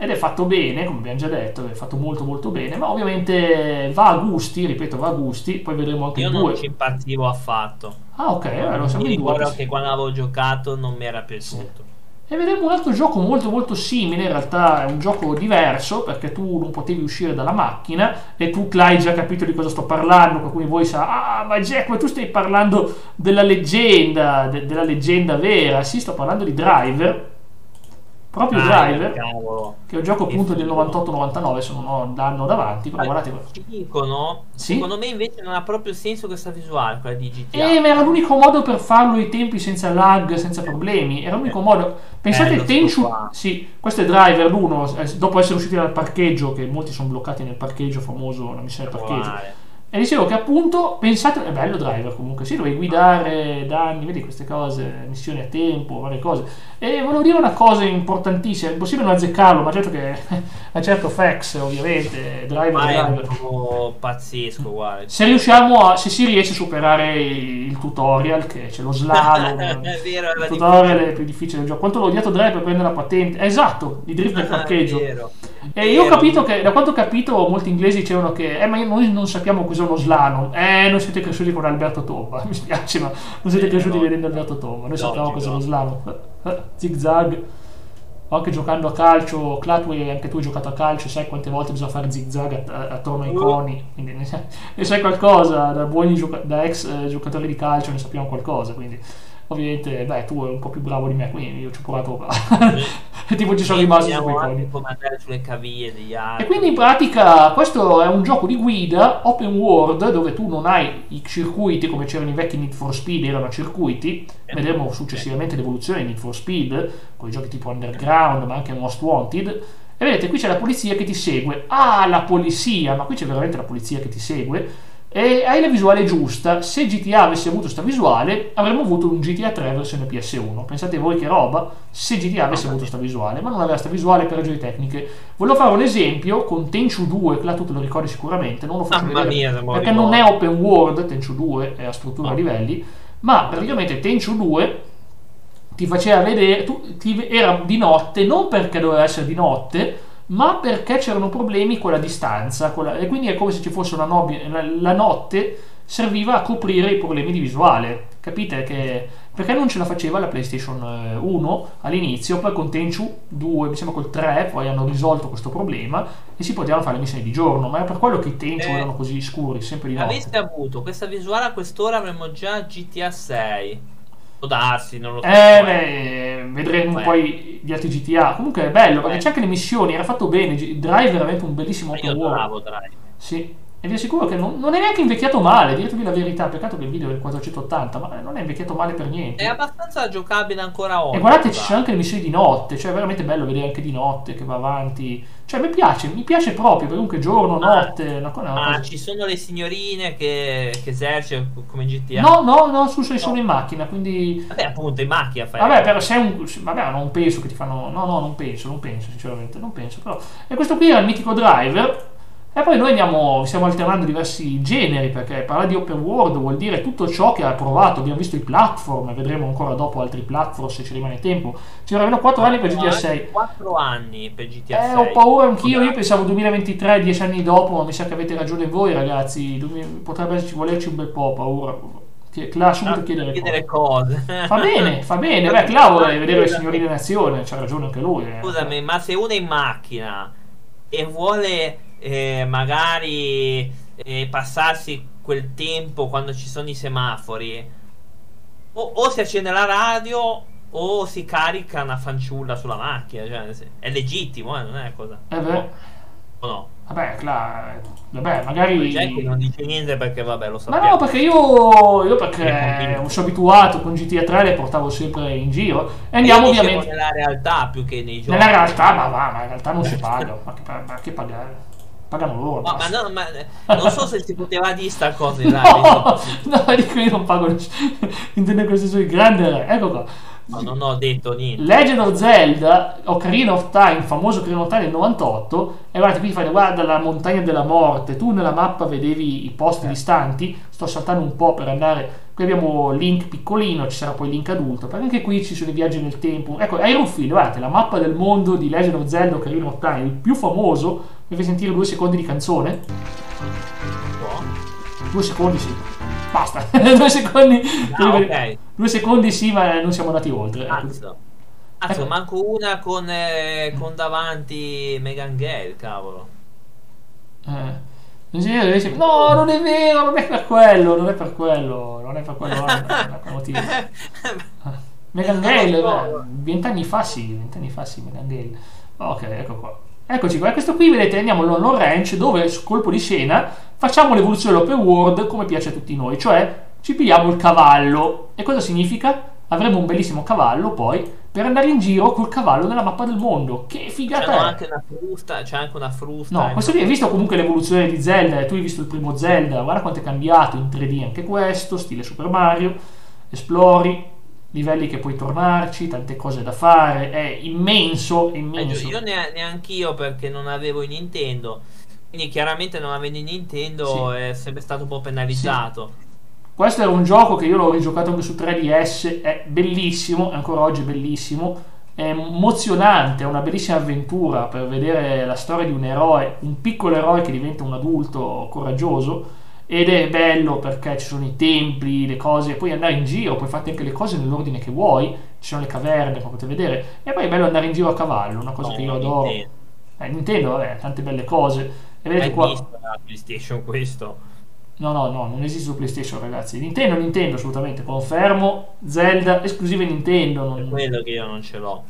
ed è fatto bene, come abbiamo già detto, è fatto molto molto bene, ma ovviamente va a gusti, ripeto, va a gusti, poi vedremo anche Io il non 2. ci impazzivo affatto. Ah, ok, allora siamo in due. ricordo che quando avevo giocato non mi era piaciuto. E vedremo un altro gioco molto molto simile, in realtà è un gioco diverso perché tu non potevi uscire dalla macchina e tu hai già capito di cosa sto parlando, qualcuno di voi sa, ah ma Jack, ma tu stai parlando della leggenda, de- della leggenda vera, sì sto parlando di Driver, proprio Ah, Driver, cavolo. che è un gioco appunto del figo. 98-99, se non ho l'anno davanti, però guardate qua. Ci dicono, Sì? secondo me invece non ha proprio senso questa visuale, quella di GTA. Eh, ma era l'unico modo per farlo ai tempi senza lag, senza problemi. Era l'unico modo. Pensate a Tenchu. Sì, questo è Driver l'1. eh, Dopo essere usciti dal parcheggio, che molti sono bloccati nel parcheggio, famoso la missione del parcheggio. E dicevo che appunto, pensate, è bello Driver comunque, sì, dovevi guidare danni, vedi queste cose, missioni a tempo, varie cose. E volevo dire una cosa importantissima, è impossibile non azzeccarlo, ma certo che è certo Fax, ovviamente, Driver, Ma è un Driver. pazzesco, guarda. Se riusciamo a, se si riesce a superare il tutorial, che c'è lo slalom, È vero, il tutorial è più difficile del gioco. Quanto l'ho odiato Drive per prendere la patente? Eh, Esatto, di drift del È parcheggio. vero. E io ho Vero. capito che, da quanto ho capito, molti inglesi dicevano che, eh, ma noi non sappiamo cos'è uno slalom. Eh, non siete cresciuti con Alberto Tomba. Mi spiace, ma non siete cresciuti no. vedendo Alberto Tomba. Noi sappiamo Logico. cos'è lo slalom. Eh, eh, Zig zag. Anche giocando a calcio, Clatway, anche tu hai giocato a calcio, sai quante volte bisogna fare zig zag a- a- attorno ai Uh. coni. Quindi ne sai, ne sai qualcosa, da buoni gioca- da ex eh, giocatori di calcio ne sappiamo qualcosa. Quindi, ovviamente, beh, tu eri un po' più bravo di me, quindi io ci ho provato. e tipo ci sono rimasto su quei Vediamo anche coni. come andare sulle caviglie degli altri. E quindi in pratica questo è un gioco di guida open world dove tu non hai i circuiti come c'erano i vecchi Need for Speed, erano circuiti. Vedremo successivamente l'evoluzione di Need for Speed con i giochi tipo Underground ma anche Most Wanted. E vedete qui c'è la polizia che ti segue. Ah, la polizia, ma qui c'è veramente la polizia che ti segue. E hai la visuale giusta. Se GTA avesse avuto questa visuale, avremmo avuto un GTA 3 versione PS1. Pensate voi che roba se GTA avesse avuto questa visuale, ma non aveva questa visuale per ragioni tecniche. Volevo fare un esempio con Tenchu 2, che là tu te lo ricordi sicuramente, non lo faccio Mamma vedere mia, perché non è open world, Tenchu 2 è a struttura a livelli, ma praticamente Tenchu 2 ti faceva vedere, tu, ti- era di notte, non perché doveva essere di notte, ma perché c'erano problemi con la distanza, con la- e quindi è come se ci fosse una nobbia, la, notte serviva a coprire i problemi di visuale, capite che perché non ce la faceva la PlayStation eh, 1 all'inizio, poi con Tenchu 2, mi sembra col 3, poi hanno risolto questo problema e si potevano fare le missioni di giorno, ma è per quello che i Tenchu Eh. erano così scuri, sempre di notte. Aveste avuto questa visuale a quest'ora avremmo già GTA 6. Può darsi, non lo so. Eh, eh. beh, vedremo Beh. poi gli altri GTA. Comunque è bello perché Eh. c'è anche le missioni. Era fatto bene. Drive è veramente un bellissimo open world. adoravo Drive. Sì. e vi assicuro che non, non è neanche invecchiato male, dirvi la verità, peccato che il video è del 480, ma non è invecchiato male per niente. È abbastanza giocabile ancora oggi. E guardate, ci sono anche le missioni di notte, cioè è veramente bello vedere anche di notte che va avanti. Cioè mi piace, mi piace proprio, qualunque giorno, Ah, notte, una, una Ma cosa... ci sono le signorine che, che esercitano come in GTA? No, no, no, su, sei solo in macchina, quindi... Vabbè, appunto, in macchina fai. Vabbè, però se è un... Vabbè, non penso che ti fanno... No, no, non penso, non penso, sinceramente, non penso, però... E questo qui era il mitico driver, e poi noi andiamo, stiamo alternando diversi generi, perché parlare di open world vuol dire tutto ciò che ha provato, abbiamo visto i platform, vedremo ancora dopo altri platform se ci rimane tempo. Ci vorranno 4 anni per GTA 6. 4 anni per GTA Eh, 6. ho paura anch'io, io pensavo 2023, 10 anni dopo, ma mi sa che avete ragione voi ragazzi, potrebbe ci volerci un bel po', paura. Che Cla subito Ah, chiedere, chiedere cose. cose. Fa bene, fa bene, beh, Cla vuole vedere le signorine in azione, c'ha ragione anche lui. eh. Scusami, ma se uno è in macchina e vuole eh, magari eh, passarsi quel tempo quando ci sono i semafori, o, o si accende la radio o si carica una fanciulla sulla macchina. Cioè, è legittimo, eh, non è cosa. Eh beh, O no? vabbè, Cla, eh, vabbè, magari... Jack non dice niente perché, vabbè, lo Ma sappiamo. no, perché io, io perché sono abituato con GTA 3, le portavo sempre in giro e andiamo ovviamente... nella realtà più che nei giochi. Nella realtà, ma va, ma in realtà non si paga, ma che, ma che pagare? Pagano loro. Ma, ma no, ma non so se si poteva dire sta cosa in No, radio. no, dico io non pago. Intendo questo di grande. Ecco qua. No, non ho detto niente. Legend of Zelda, Ocarina of Time, famoso Ocarina of Time del 98. E guarda, qui fai, guarda la montagna della morte. Tu nella mappa vedevi i posti Eh. distanti. Sto saltando un po' per andare. Qui abbiamo Link piccolino, ci sarà poi Link adulto. Perché anche qui ci sono i viaggi nel tempo. Ecco, Iron Field, guardate, la mappa del mondo di Legend of Zelda, Ocarina of Time, il più famoso. Mi fai sentire due secondi di canzone? Due secondi sì. Basta. due secondi. Ah, ok. Due secondi sì, ma non siamo andati oltre. Ecco. Cazzo. Cazzo, Ecco. manco una con, eh, con davanti Megan Gale, cavolo. Eh. No, non è vero, non è per quello, non è per quello, non è per quello, non è per motivo. Megan Gale, vent'anni fa sì, vent'anni fa sì, Megan Gale. Ok, ecco qua. Eccoci qua, questo qui vedete andiamo all'Honor Ranch dove su colpo di scena facciamo l'evoluzione dell'open world come piace a tutti noi, cioè ci pigliamo il cavallo. E cosa significa? Avremo un bellissimo cavallo poi per andare in giro col cavallo nella mappa del mondo. Che C'è figata è! anche una frusta, c'è anche una frusta. No, questo qui hai visto comunque l'evoluzione di Zelda, tu hai visto il primo Zelda, guarda quanto è cambiato in 3D anche questo, stile Super Mario, esplori, livelli che puoi tornarci, tante cose da fare, è immenso, è Eh, immenso. io ne- neanch'io perché non avevo il Nintendo. Quindi chiaramente non avendo il Nintendo Sì. è sempre stato un po' penalizzato. Questo era un gioco che io l'ho rigiocato anche su 3DS, è bellissimo, è ancora oggi bellissimo, è emozionante, è una bellissima avventura per vedere la storia di un eroe, un piccolo eroe che diventa un adulto coraggioso ed è bello perché ci sono i templi, le cose, puoi andare in giro, puoi fare anche le cose nell'ordine che vuoi, ci sono le caverne come potete vedere e poi è bello andare in giro a cavallo, una cosa No, che io adoro. Nintendo. Eh, Nintendo, vabbè, tante belle cose. E Hai vedete qua... visto la PlayStation questo? No, no, no, non esiste su PlayStation, ragazzi. Nintendo, Nintendo, assolutamente. Confermo. Zelda, esclusive Nintendo. Non... quello che io non ce l'ho.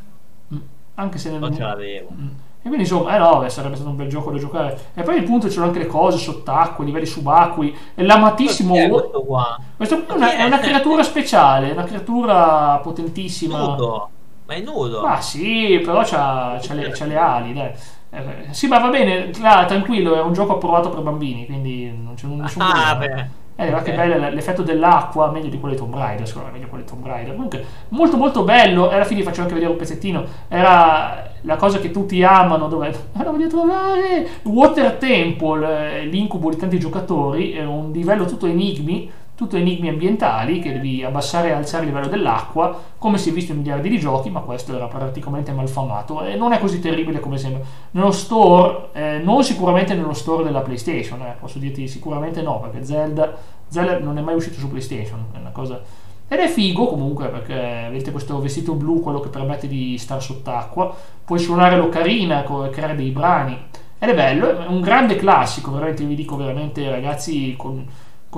Mm, Anche se Non ce l'avevo. Mm. Quindi insomma, eh no, beh, sarebbe stato un bel gioco da giocare. E poi appunto c'erano anche le cose sott'acqua, livelli subacquei. E l'amatissimo. Chi è questo qua? Questo è una, è una creatura speciale, una creatura potentissima. Nudo. Ma è nudo. Ma sì, però c'ha, c'ha le, c'ha le ali, dai. Eh, sì, ma va bene, là, tranquillo, è un gioco approvato per bambini, quindi non c'è nessun ah, problema. beh. Eh, guarda che Ok. bello l'effetto dell'acqua, meglio di quello di Tomb Raider, secondo me meglio quello di Tomb Raider. Comunque, molto molto bello, e alla fine vi faccio anche vedere un pezzettino, era la cosa che tutti amano, dove ah, lo voglio trovare! Water Temple, eh, l'incubo di tanti giocatori, è un livello tutto enigmi, tutto enigmi ambientali, che devi abbassare e alzare il livello dell'acqua, come si è visto in miliardi di giochi, ma questo era praticamente malfamato, e non è così terribile come sembra. Nello store, eh, non sicuramente nello store della PlayStation, eh, posso dirti sicuramente no, perché Zelda, Zelda non è mai uscito su PlayStation, è una cosa... Ed è figo comunque perché vedete questo vestito blu, quello che permette di stare sott'acqua, puoi suonare l'ocarina creare dei brani. Ed è bello, è un grande classico, veramente vi dico veramente ragazzi, con,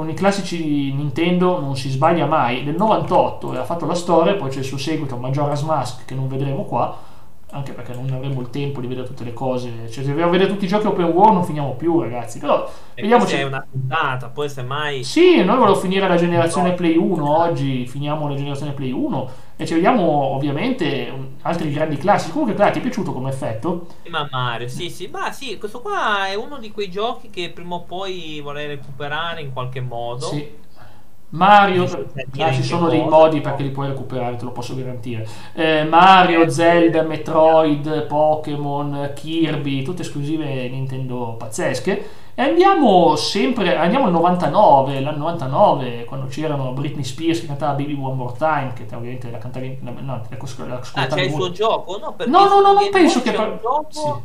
con i classici Nintendo non si sbaglia mai. Del 98 ha fatto la storia, poi c'è il suo seguito Majora's Mask che non vedremo qua, anche perché non avremo il tempo di vedere tutte le cose. Cioè, se dobbiamo vedere tutti i giochi open world non finiamo più, ragazzi. Però E vediamoci. è una puntata, poi semmai... Sì, noi volevo finire la generazione Play 1 oggi, finiamo la generazione Play 1 e ci vediamo ovviamente altri grandi classici. Comunque, Clara, ti è piaciuto come effetto? Prima Mario, sì, sì, ma sì, questo qua è uno di quei giochi che prima o poi vorrei recuperare in qualche modo. Sì. Mario, ah, ci sono dei modi perché li puoi recuperare, te lo posso garantire. Eh, Mario, Zelda, Metroid, Pokémon, Kirby, tutte esclusive Nintendo pazzesche. E andiamo sempre, andiamo al 99, l'anno 99, quando c'erano Britney Spears che cantava Baby One More Time, che ovviamente la cantavi, no, la, la, la, Ah, c'è il suo gioco? No, No, no, no, non penso che gioco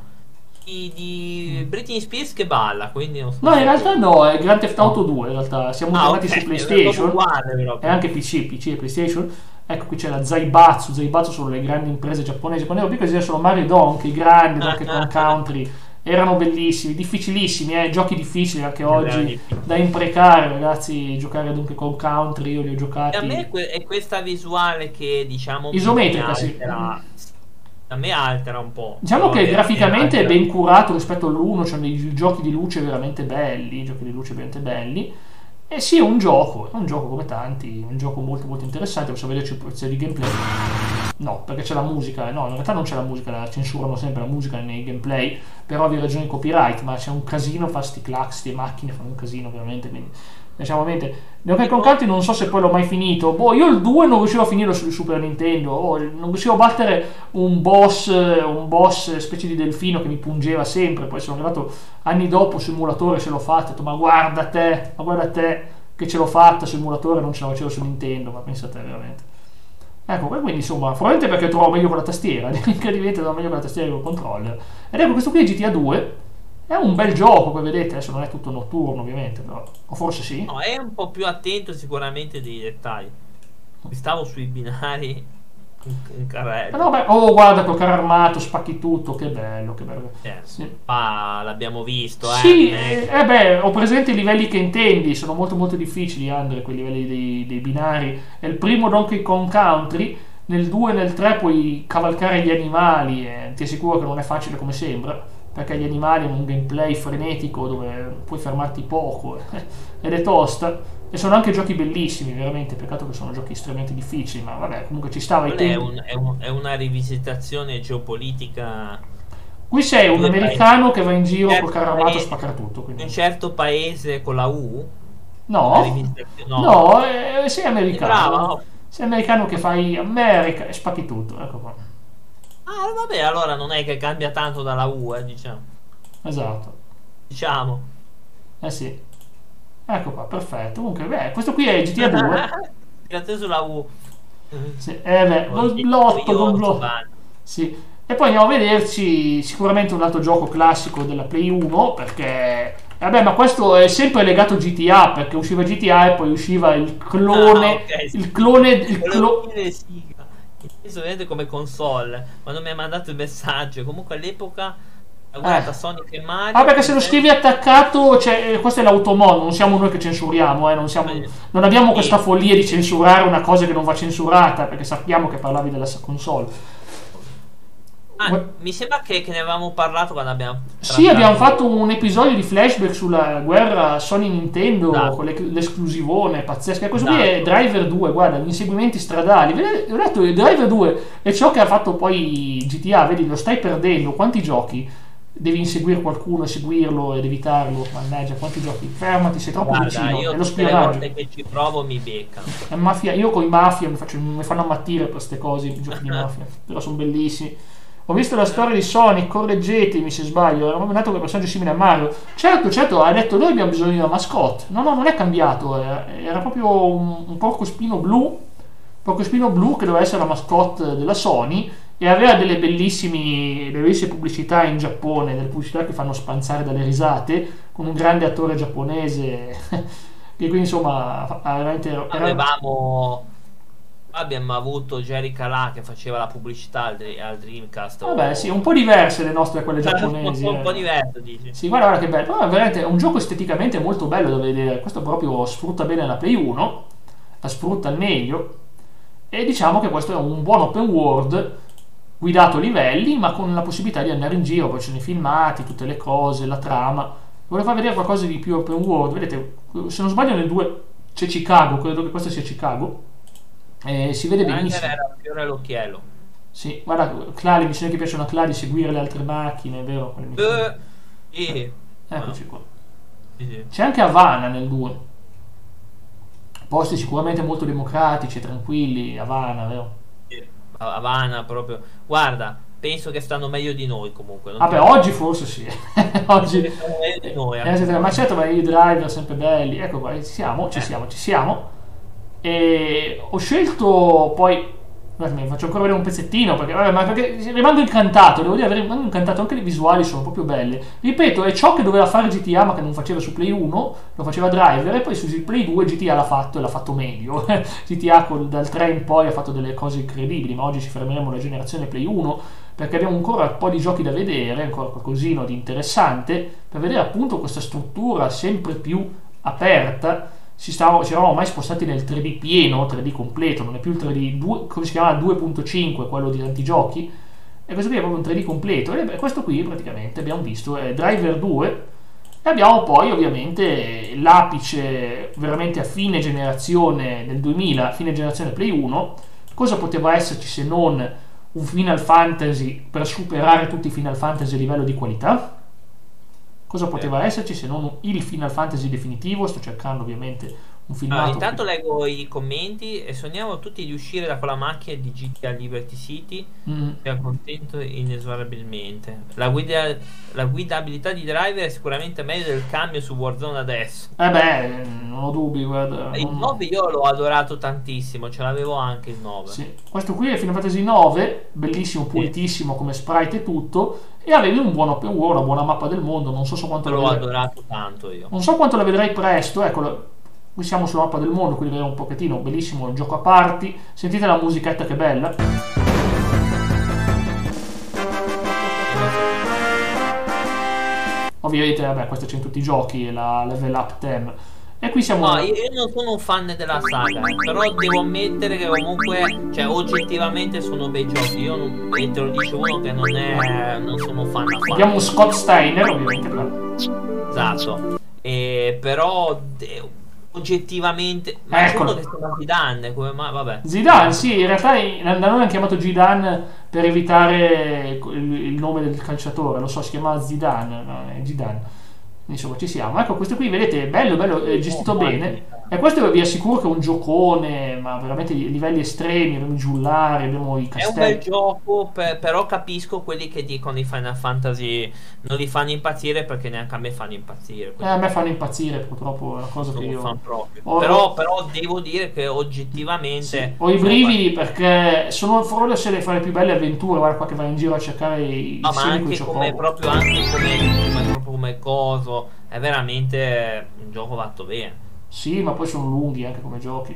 sì. di, Britney Spears che balla, quindi non so No, in realtà no, è Grand Theft Auto 2, in realtà siamo Ah, tornati ok, su PlayStation. uguale, e anche PC, PC e PlayStation. Ecco qui c'è la Zaibatsu, Zaibatsu sono le grandi imprese giapponesi. Quando ero piccolo c'erano Mario Donkey, grandi Donkey Kong Country, erano bellissimi, difficilissimi, eh, giochi difficili anche oggi da imprecare, ragazzi, giocare a Donkey Kong Country, io li ho giocati. E a me è questa visuale che diciamo Isometrica, sì. altera- A me altera un po'. Diciamo che graficamente è ben curato rispetto all'1, c'è dei giochi di luce veramente belli, giochi di luce veramente belli. E sì, è un gioco, è un gioco come tanti, un gioco molto molto interessante, possiamo vederci un pezzo di gameplay. No, perché c'è la musica, no, in realtà non c'è la musica, la censurano sempre la musica nei gameplay, per ovvie ragioni copyright, ma c'è un casino, fa sti clacks, sti macchine, fanno un casino veramente, quindi diciamo veramente Kong Country non so se poi l'ho mai finito, boh, io il 2 non riuscivo a finirlo sul Super Nintendo, oh, non riuscivo a battere un boss, un boss specie di delfino che mi pungeva sempre, poi sono arrivato anni dopo su emulatore ce l'ho fatta, ho detto ma guarda te, ma guarda te che ce l'ho fatta su emulatore, non ce la facevo su Nintendo, ma pensa te veramente. Ecco, quindi insomma, probabilmente perché trovo meglio con la tastiera, incredibilmente trovo meglio con la tastiera che con il controller. Ed ecco, questo qui è GTA 2, è un bel gioco, come vedete, adesso non è tutto notturno ovviamente, però, o forse sì. No, è un po' più attento sicuramente dei dettagli. Stavo sui binari in, in carrello. Però beh, oh guarda col carro armato, spacchi tutto, che bello, che bello. Eh, Sì. ah, l'abbiamo visto, eh. Sì, eh, eh beh, ho presente i livelli che intendi, sono molto molto difficili, Andre, quei livelli dei, dei binari. È il primo Donkey Kong Country, nel 2 e nel 3 puoi cavalcare gli animali, e ti assicuro che non è facile come sembra, perché gli animali hanno un gameplay frenetico dove puoi fermarti poco, ed è tosta. E sono anche giochi bellissimi, veramente, peccato che sono giochi estremamente difficili, ma vabbè, comunque ci stava è, un- è un- è una rivisitazione geopolitica Qui sei un americano che va in giro Certo, col carro armato a spaccare tutto. in Quindi. un certo paese con la U. No, rivisitazione- no, eh, sei americano. Brava, no. Sei americano che fai America e spacchi tutto. Ecco qua. Ah, vabbè, allora non è che cambia tanto dalla U, eh, diciamo. Esatto. Diciamo. Eh sì. Ecco qua, perfetto. Comunque, beh, questo qui è GTA 2. Grazie sulla U. Sì. Eh beh, io con avanti. Sì. E poi andiamo a vederci sicuramente un altro gioco classico della Play 1 perché vabbè, ma questo è sempre legato a GTA perché usciva GTA e poi usciva il clone Ah, ok, sì. il clone il Volevo clo- dire sì. Inteso vedete come console. Quando mi ha mandato il messaggio, comunque all'epoca ha guardato Eh. Sonic e Mario. Ah, perché se lo scrivi attaccato, cioè, eh, questo è l'automodo, non siamo noi che censuriamo, eh, non, siamo- non abbiamo questa follia di censurare una cosa che non va censurata, perché sappiamo che parlavi della console. Ah, mi sembra che, che ne avevamo parlato quando abbiamo. Sì, abbiamo fatto un episodio di flashback sulla guerra Sony-Nintendo Esatto. con l'esclusivone pazzesca. Questo qui è Esatto. Driver 2, guarda, gli inseguimenti stradali. Vedete, ho detto, Driver 2 è ciò che ha fatto poi GTA, vedi, lo stai perdendo. Quanti giochi? Devi inseguire qualcuno, seguirlo ed evitarlo. Mannaggia, quanti giochi? Fermati, sei troppo Guarda, vicino. io è lo tutte le spionaggio. volte che ci provo mi beccano. È mafia, io con i mafia mi, faccio- mi fanno ammattire per queste cose, i giochi di mafia, però sono bellissimi. Ho visto la storia di Sonic, correggetemi se sbaglio, eravamo nato con personaggio simile a Mario. Certo, certo, ha detto noi abbiamo bisogno di una mascotte. No, no, non è cambiato, era, era proprio un, un porcospino blu, porcospino blu che doveva essere la mascotte della Sony e aveva delle bellissimi, delle bellissime pubblicità in Giappone, delle pubblicità che fanno spanzare dalle risate, con un grande attore giapponese. che quindi insomma veramente era- Avevamo. Abbiamo avuto Jerry Calà che faceva la pubblicità al, al Dreamcast. o- Vabbè, sì, un po' diverse le nostre quelle giapponesi. Un po', un po' eh. diverso, dici. Sì, guarda, guarda che bello. Però veramente è un gioco esteticamente molto bello da vedere. Questo proprio sfrutta bene la Play 1, la sfrutta al meglio. E diciamo che questo è un buon open world guidato a livelli, ma con la possibilità di andare in giro, poi ci sono i filmati, tutte le cose, la trama. Volevo far vedere qualcosa di più open world, vedete, se non sbaglio nel 2 c'è Chicago, credo che questa sia Chicago, e si vede benissimo. Era fiore all'occhiello. Sì, guarda, Clary, mi sembra che piacciono a Clary seguire le altre macchine, è vero? Uh, sì. Eccoci qua. C'è anche Havana nel 2. Posti sicuramente molto democratici, tranquilli, Havana, vero? Havana proprio. Guarda, penso che stanno meglio di noi comunque. Vabbè, oggi forse sì. oggi stanno meglio di noi. Eh, ma certo, ma i driver sempre belli. Ecco qua, ci siamo, ci siamo, ci siamo. E ho scelto poi Guarda, faccio ancora vedere un pezzettino perché, vabbè, ma perché rimango incantato, devo dire, rimango incantato, anche le visuali sono proprio belle. Ripeto, è ciò che doveva fare GTA ma che non faceva su Play 1, lo faceva Driver e poi su Play 2 GTA l'ha fatto e l'ha fatto meglio. GTA col, dal 3 in poi ha fatto delle cose incredibili, ma oggi ci fermeremo alla generazione Play 1 perché abbiamo ancora un po' di giochi da vedere, ancora qualcosino di interessante, per vedere appunto questa struttura sempre più aperta ci, stavo, ci eravamo mai spostati nel 3D pieno, 3D completo, non è più il 3D, 2, come si chiama 2.5, quello di tanti giochi, e questo qui è proprio un 3D completo. E questo qui praticamente abbiamo visto è Driver 2 e abbiamo poi ovviamente l'apice veramente a fine generazione del 2000, fine generazione Play 1. Cosa poteva esserci se non un Final Fantasy per superare tutti i Final Fantasy a livello di qualità? Cosa poteva esserci se non il Final Fantasy definitivo? Sto cercando ovviamente un filmato. No, intanto leggo i commenti e sogniamo tutti di uscire da quella macchina di GTA Liberty City. Mm. Mi accontento inesorabilmente. La, guida, la, guidabilità di driver è sicuramente meglio del cambio su Warzone adesso. Eh beh, non ho dubbi. Guarda. Il 9 io l'ho adorato tantissimo, ce l'avevo anche il 9. Sì. Questo qui è Final Fantasy 9, bellissimo, pulitissimo sì. come sprite e tutto. E avevi un buon open world, una buona mappa del mondo. Non so, so quanto l'ho vedrai... adorato tanto io. Non so quanto la vedrai presto. Ecco, Qui siamo sulla mappa del mondo, quindi vediamo un pochettino, bellissimo il gioco a parti. Sentite la musichetta che bella. Ovviamente, vabbè, questo c'è in tutti i giochi, la level up 10. E qui siamo. No, io non sono un fan della saga, eh, però devo ammettere che comunque, cioè, oggettivamente sono bei giochi. Io non, e te lo dice uno che non è. non sono fan affatto. Abbiamo Scott Steiner, ovviamente. Esatto. E, però. Oggettivamente ma ecco. che sono Zidane come ma vabbè Zidane sì in realtà da noi hanno chiamato Zidane per evitare il, il, nome del calciatore lo so si chiama Zidane no, è Zidane insomma ci siamo. Ecco questo qui vedete bello bello è gestito oh, bene. e questo vi assicuro che è un giocone, ma veramente livelli estremi, abbiamo i giullari, abbiamo i castelli. È un bel gioco, per, però capisco quelli che dicono i Final Fantasy non li fanno impazzire perché neanche a me fanno impazzire. Eh, a me fanno impazzire purtroppo, è una cosa non che io... Ho, però, però, devo dire che oggettivamente... Sì, ho i brividi perché sono forse le fare più belle avventure, guarda qua che vai in giro a cercare i... No, ma anche come, proprio, anche come, come, proprio come coso, è veramente un gioco fatto bene. Sì, ma poi sono lunghi anche come giochi.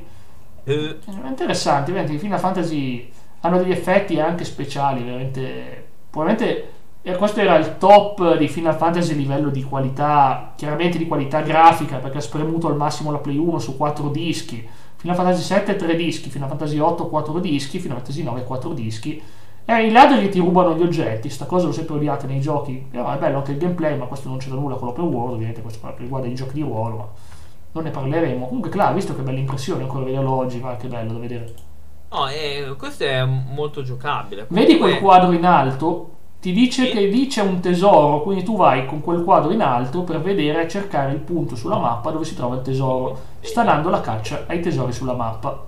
Eh. È interessante, veramente, i Final Fantasy hanno degli effetti anche speciali, veramente. Probabilmente e questo era il top di Final Fantasy a livello di qualità, chiaramente di qualità grafica, perché ha spremuto al massimo la Play 1 su 4 dischi. Final Fantasy 7 3 dischi, Final Fantasy 8 4 dischi, Final Fantasy 9 4 dischi. E i ladri ti rubano gli oggetti, sta cosa l'ho sempre odiata nei giochi. Però è bello anche il gameplay, ma questo non c'è da nulla con l'open world, ovviamente questo riguarda i giochi di ruolo, ma non ne parleremo. Comunque, claro, visto che belle impressioni, ancora vederlo oggi, va che bello da vedere. No, eh, questo è molto giocabile. Comunque... Vedi quel quadro in alto? Ti dice sì. che lì c'è un tesoro, quindi tu vai con quel quadro in alto per vedere e cercare il punto sulla mappa dove si trova il tesoro. Sta dando la caccia ai tesori sulla mappa.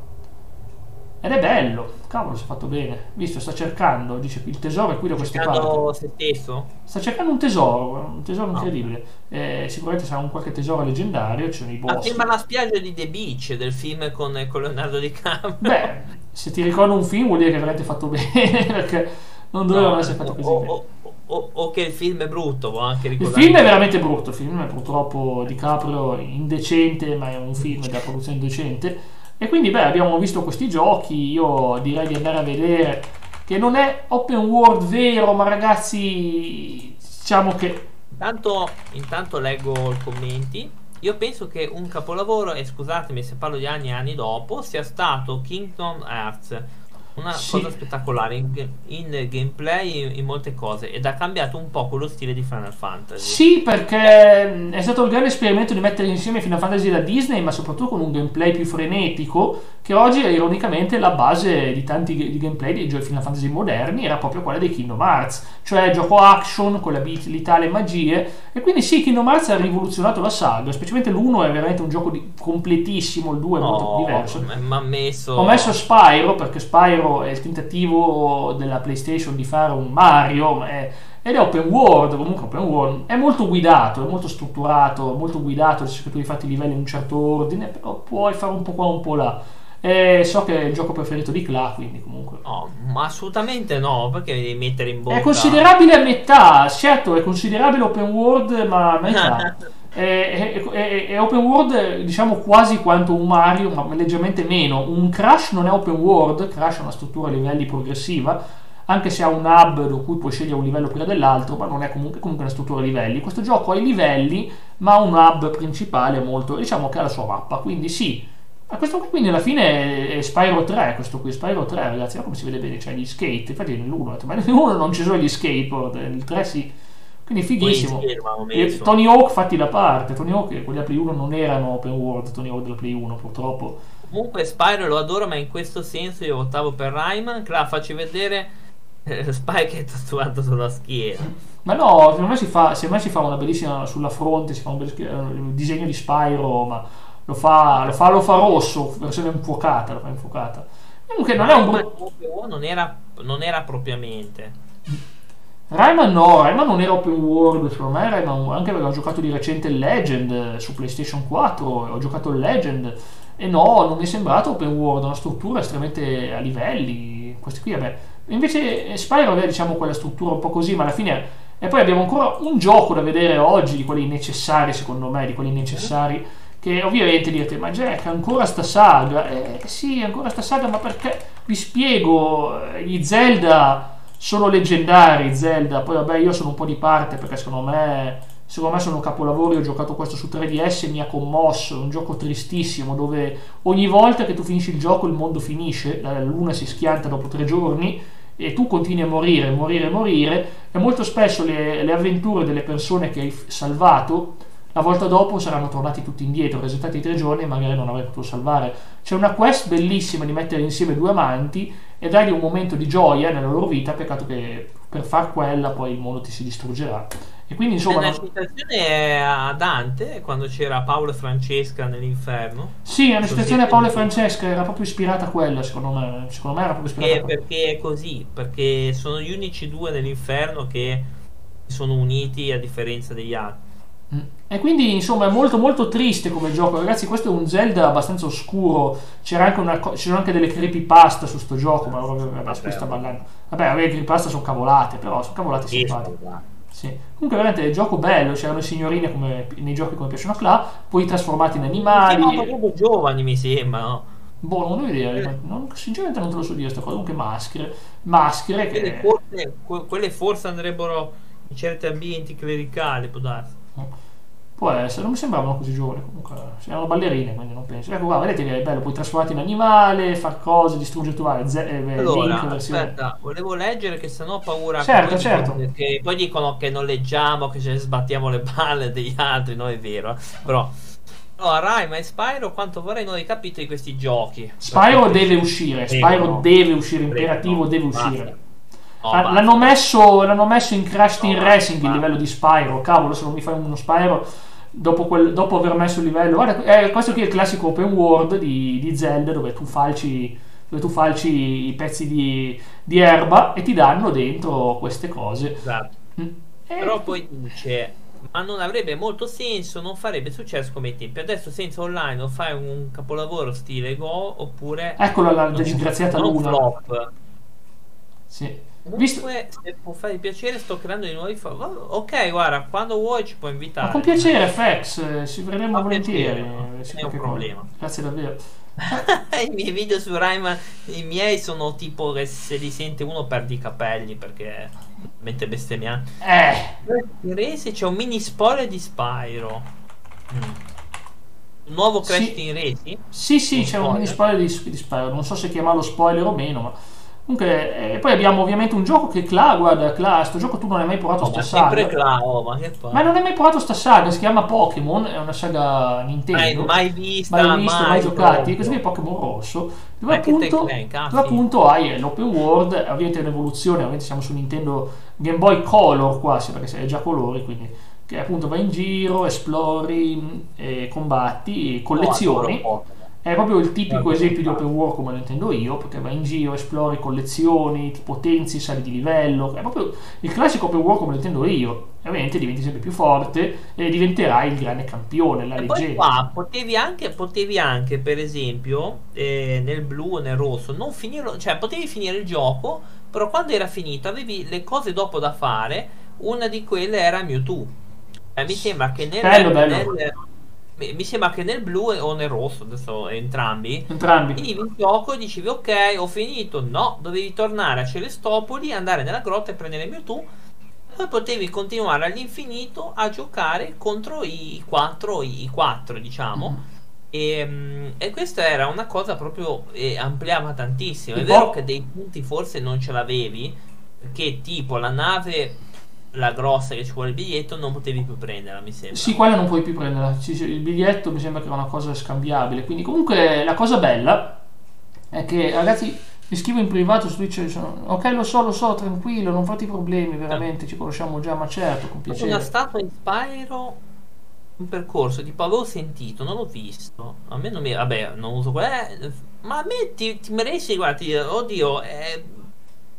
Ed è bello, cavolo, si è fatto bene. Visto, sta cercando, dice il tesoro è qui da queste parti. se stesso? Sta cercando un tesoro, un tesoro incredibile. Eh, sicuramente sarà un qualche tesoro leggendario, ci sono i boss. Ma sembra la spiaggia di The Beach del film con, con Leonardo DiCaprio. Beh, se ti ricordo un film vuol dire che avrete fatto bene, perché non dovevano no, essere fatto così o, bene. O, o, che il film è brutto, può anche ricordare. Il film è veramente brutto, il film è purtroppo DiCaprio indecente, ma è un film da produzione indecente e quindi beh, abbiamo visto questi giochi, io direi di andare a vedere che non è open world vero, ma ragazzi, diciamo che... Intanto, intanto leggo i commenti. Io penso che un capolavoro, e scusatemi se parlo di anni e anni dopo, sia stato Kingdom Hearts. Una Sì. cosa spettacolare in, in gameplay in molte cose ed ha cambiato un po' quello stile di Final Fantasy. Sì, perché è stato il grande esperimento di mettere insieme Final Fantasy da Disney, ma soprattutto con un gameplay più frenetico, che oggi è ironicamente la base di tanti di gameplay dei giochi Final Fantasy moderni, era proprio quella dei Kingdom Hearts, cioè gioco action con l'abilità, le magie, e quindi sì, Kingdom Hearts ha rivoluzionato la saga, specialmente l'1 è veramente un gioco di- completissimo, il 2 è molto No, diverso. mi ha messo... Ho messo Spyro perché Spyro è il tentativo della PlayStation di fare un Mario ma è- ed è open world, comunque open world, è molto guidato, è molto strutturato, molto guidato, se tu hai fatto i livelli in un certo ordine, però puoi fare un po' qua un po' là. E so che è il gioco preferito di Cla, quindi comunque... No, ma assolutamente no, perché devi mettere in bocca... È considerabile a metà, certo, è considerabile open world, ma a metà. È, è- è- è open world, diciamo quasi quanto un Mario, ma leggermente meno. Un Crash non è open world, Crash è una struttura a livelli progressiva, anche se ha un hub da cui puoi scegliere un livello prima dell'altro, ma non è comunque, comunque una struttura a livelli. Questo gioco ha i livelli, ma ha un hub principale molto, diciamo che ha la sua mappa, quindi sì. Ma questo qui quindi alla fine è- Spyro 3, questo qui, Spyro 3 ragazzi, guarda come si vede bene, c'è gli skate, infatti nell'1, ma nell'1 non ci sono gli skateboard, nel 3 sì. Quindi fighissimo. E messo. Tony Hawk fatti da parte, Tony Hawk quelli della Play 1 non erano open world, Tony Hawk della Play 1 purtroppo. Comunque Spyro lo adoro, ma in questo senso io votavo per Rayman. Cla, facci vedere eh, Spy che è tatuato sulla schiena. Ma no, secondo me si fa, secondo me si fa una bellissima sulla fronte, si fa un bel eh, disegno di Spyro, ma lo fa, lo fa, lo fa rosso, versione infuocata, lo fa infuocata. Comunque non è un brutto... Non era, non era propriamente. Rayman no, Rayman non era open world, secondo me Rayman, anche perché ho giocato di recente il Legend eh, su PlayStation 4, ho giocato il Legend e no, non mi è sembrato open world, una struttura estremamente a livelli, questi qui vabbè. Invece eh, Spyro aveva diciamo quella struttura un po' così, ma alla fine... E poi abbiamo ancora un gioco da vedere oggi, di quelli necessari secondo me, di quelli necessari, che ovviamente direte, ma Jack, ancora sta saga? Eh sì, ancora sta saga, ma perché? Vi spiego, eh, gli Zelda sono leggendari Zelda, poi vabbè io sono un po' di parte perché secondo me, secondo me sono capolavori, ho giocato questo su 3DS e mi ha commosso, è un gioco tristissimo dove ogni volta che tu finisci il gioco il mondo finisce, la luna si schianta dopo tre giorni e tu continui a morire, morire, morire e molto spesso le, le avventure delle persone che hai salvato la volta dopo saranno tornati tutti indietro, resettati i tre giorni e magari non avrai potuto salvare. C'è una quest bellissima di mettere insieme due amanti e dargli un momento di gioia nella loro vita, peccato che per far quella poi il mondo ti si distruggerà. E quindi insomma... Una non- citazione a Dante quando c'era Paolo e Francesca nell'inferno. Sì, è una Così situazione a Paolo e Francesca, era proprio ispirata a quella, secondo me. Secondo me era proprio ispirata E a quella. perché è così? Perché sono gli unici due nell'inferno che sono uniti a differenza degli altri. E quindi insomma è molto molto triste come gioco, ragazzi. Questo è un Zelda abbastanza oscuro. C'era anche una c'erano anche delle creepypasta su sto gioco, ma vabbè, qui sta ballando. Vabbè, le creepypasta sono cavolate, però sono cavolate simpatiche. Sì. Comunque veramente il gioco bello, c'erano signorine come nei giochi come piacciono a Cla, poi trasformati in animali. Siamo proprio giovani, mi sembra, no? Boh, non ho idea, non- sinceramente non te lo so dire sta cosa. Comunque maschere, maschere Quelle che forse, que- quelle forse andrebbero in certi ambienti clericali, può darsi. Può essere, non mi sembravano così giovani comunque, erano ballerine, quindi non penso. Ecco qua, vedete che è bello, puoi trasformarti in animale, far cose, distruggere tu vari, ze- eh, Allora, Link versione. aspetta, volevo leggere che sennò ho paura Certo, che poi certo. dicono che poi dicono che non leggiamo, che ce ne sbattiamo le balle degli altri, no è vero, eh. però allora, Rayman e Spyro, quanto vorrei non hai capito di questi giochi. Spyro deve uscire, Spyro deve uscire, imperativo deve uscire. No, Ah, l'hanno, messo, l'hanno messo in Crash Team No, Racing il livello di Spyro, cavolo se non mi fai uno Spyro dopo, quel- dopo aver messo il livello, guarda, eh, questo qui è il classico open world di, di Zelda dove tu falci, dove tu falci i pezzi di, di erba e ti danno dentro queste cose. Esatto. Mm. E- Però poi dice, ma non avrebbe molto senso, non farebbe successo come tempi. Adesso senza online o fai un capolavoro stile Go oppure... Eccola la disgraziata luna. flop. Sì. Comunque, Visto- se può fare piacere, sto creando di nuovi fa- va- Ok, guarda, quando vuoi ci puoi invitare. Ma con piacere, Fex, eh, ci vedremo Fa volentieri. eh, non è un qualche cosa. problema. Grazie davvero. I miei video su Rayman, i miei sono tipo che se li sente uno perde i capelli perché mette bestemmiando. Eh, In Race c'è un mini spoiler di Spyro. Mm. Un nuovo Crash Sì. Team Racing? sì, sì, Un c'è un spoiler. mini spoiler di, di Spyro. Non so se chiamarlo spoiler o meno, ma Comunque, eh, poi abbiamo ovviamente un gioco che Cla, guarda, Cla, sto gioco tu non hai mai provato sta ma saga. sempre Cla, oh, ma che fa? Ma non hai mai provato sta saga, si chiama Pokémon, è una saga Nintendo. Mai, mai vista, mai visto, mai, mai giocati. Questo qui è Pokémon Rosso, dove appunto, eh, cazzi. dove appunto hai l'open world, ovviamente è un'evoluzione, ovviamente siamo su Nintendo Game Boy Color qua, sì, perché è già colori, quindi che appunto vai in giro, esplori, mh, e combatti, collezioni. Oh. È proprio il tipico esempio di open world come lo intendo io, perché vai in giro, esplori, collezioni, ti potenzi, sali di livello. È proprio il classico open world come lo intendo io. E ovviamente diventi sempre più forte e diventerai il grande campione, la E poi leggenda. qua potevi anche, potevi anche per esempio, eh, nel blu o nel rosso, non finirlo, cioè potevi finire il gioco, però quando era finito avevi le cose dopo da fare, una di quelle era Mewtwo. E mi sembra che nel, Bello, bello. nel- mi mi sembra che nel blu o nel rosso, adesso entrambi, Entrambi. finivi il gioco e dicevi ok, ho finito, no, dovevi tornare a Celestopoli, andare nella grotta e prendere Mewtwo. Poi potevi continuare all'infinito a giocare contro i quattro, i quattro diciamo. Mm. E, mm, e questa era una cosa proprio eh, ampliava tantissimo. È vero che dei punti forse non ce l'avevi, perché tipo la nave, la grossa che ci vuole il biglietto, non potevi più prenderla, mi sembra. Sì, quella non puoi più prenderla. Il biglietto mi sembra che è una cosa scambiabile. Quindi, comunque, la cosa bella è che, ragazzi, mi scrivo in privato su Twitch. sono, ok, lo so, lo so, tranquillo, non fate problemi, veramente. Ci conosciamo già, ma certo, con piacere. una statua in Spyro un percorso tipo avevo sentito non l'ho visto a me non mi vabbè non uso quella eh, ma a me ti, ti meresti guardi oddio eh,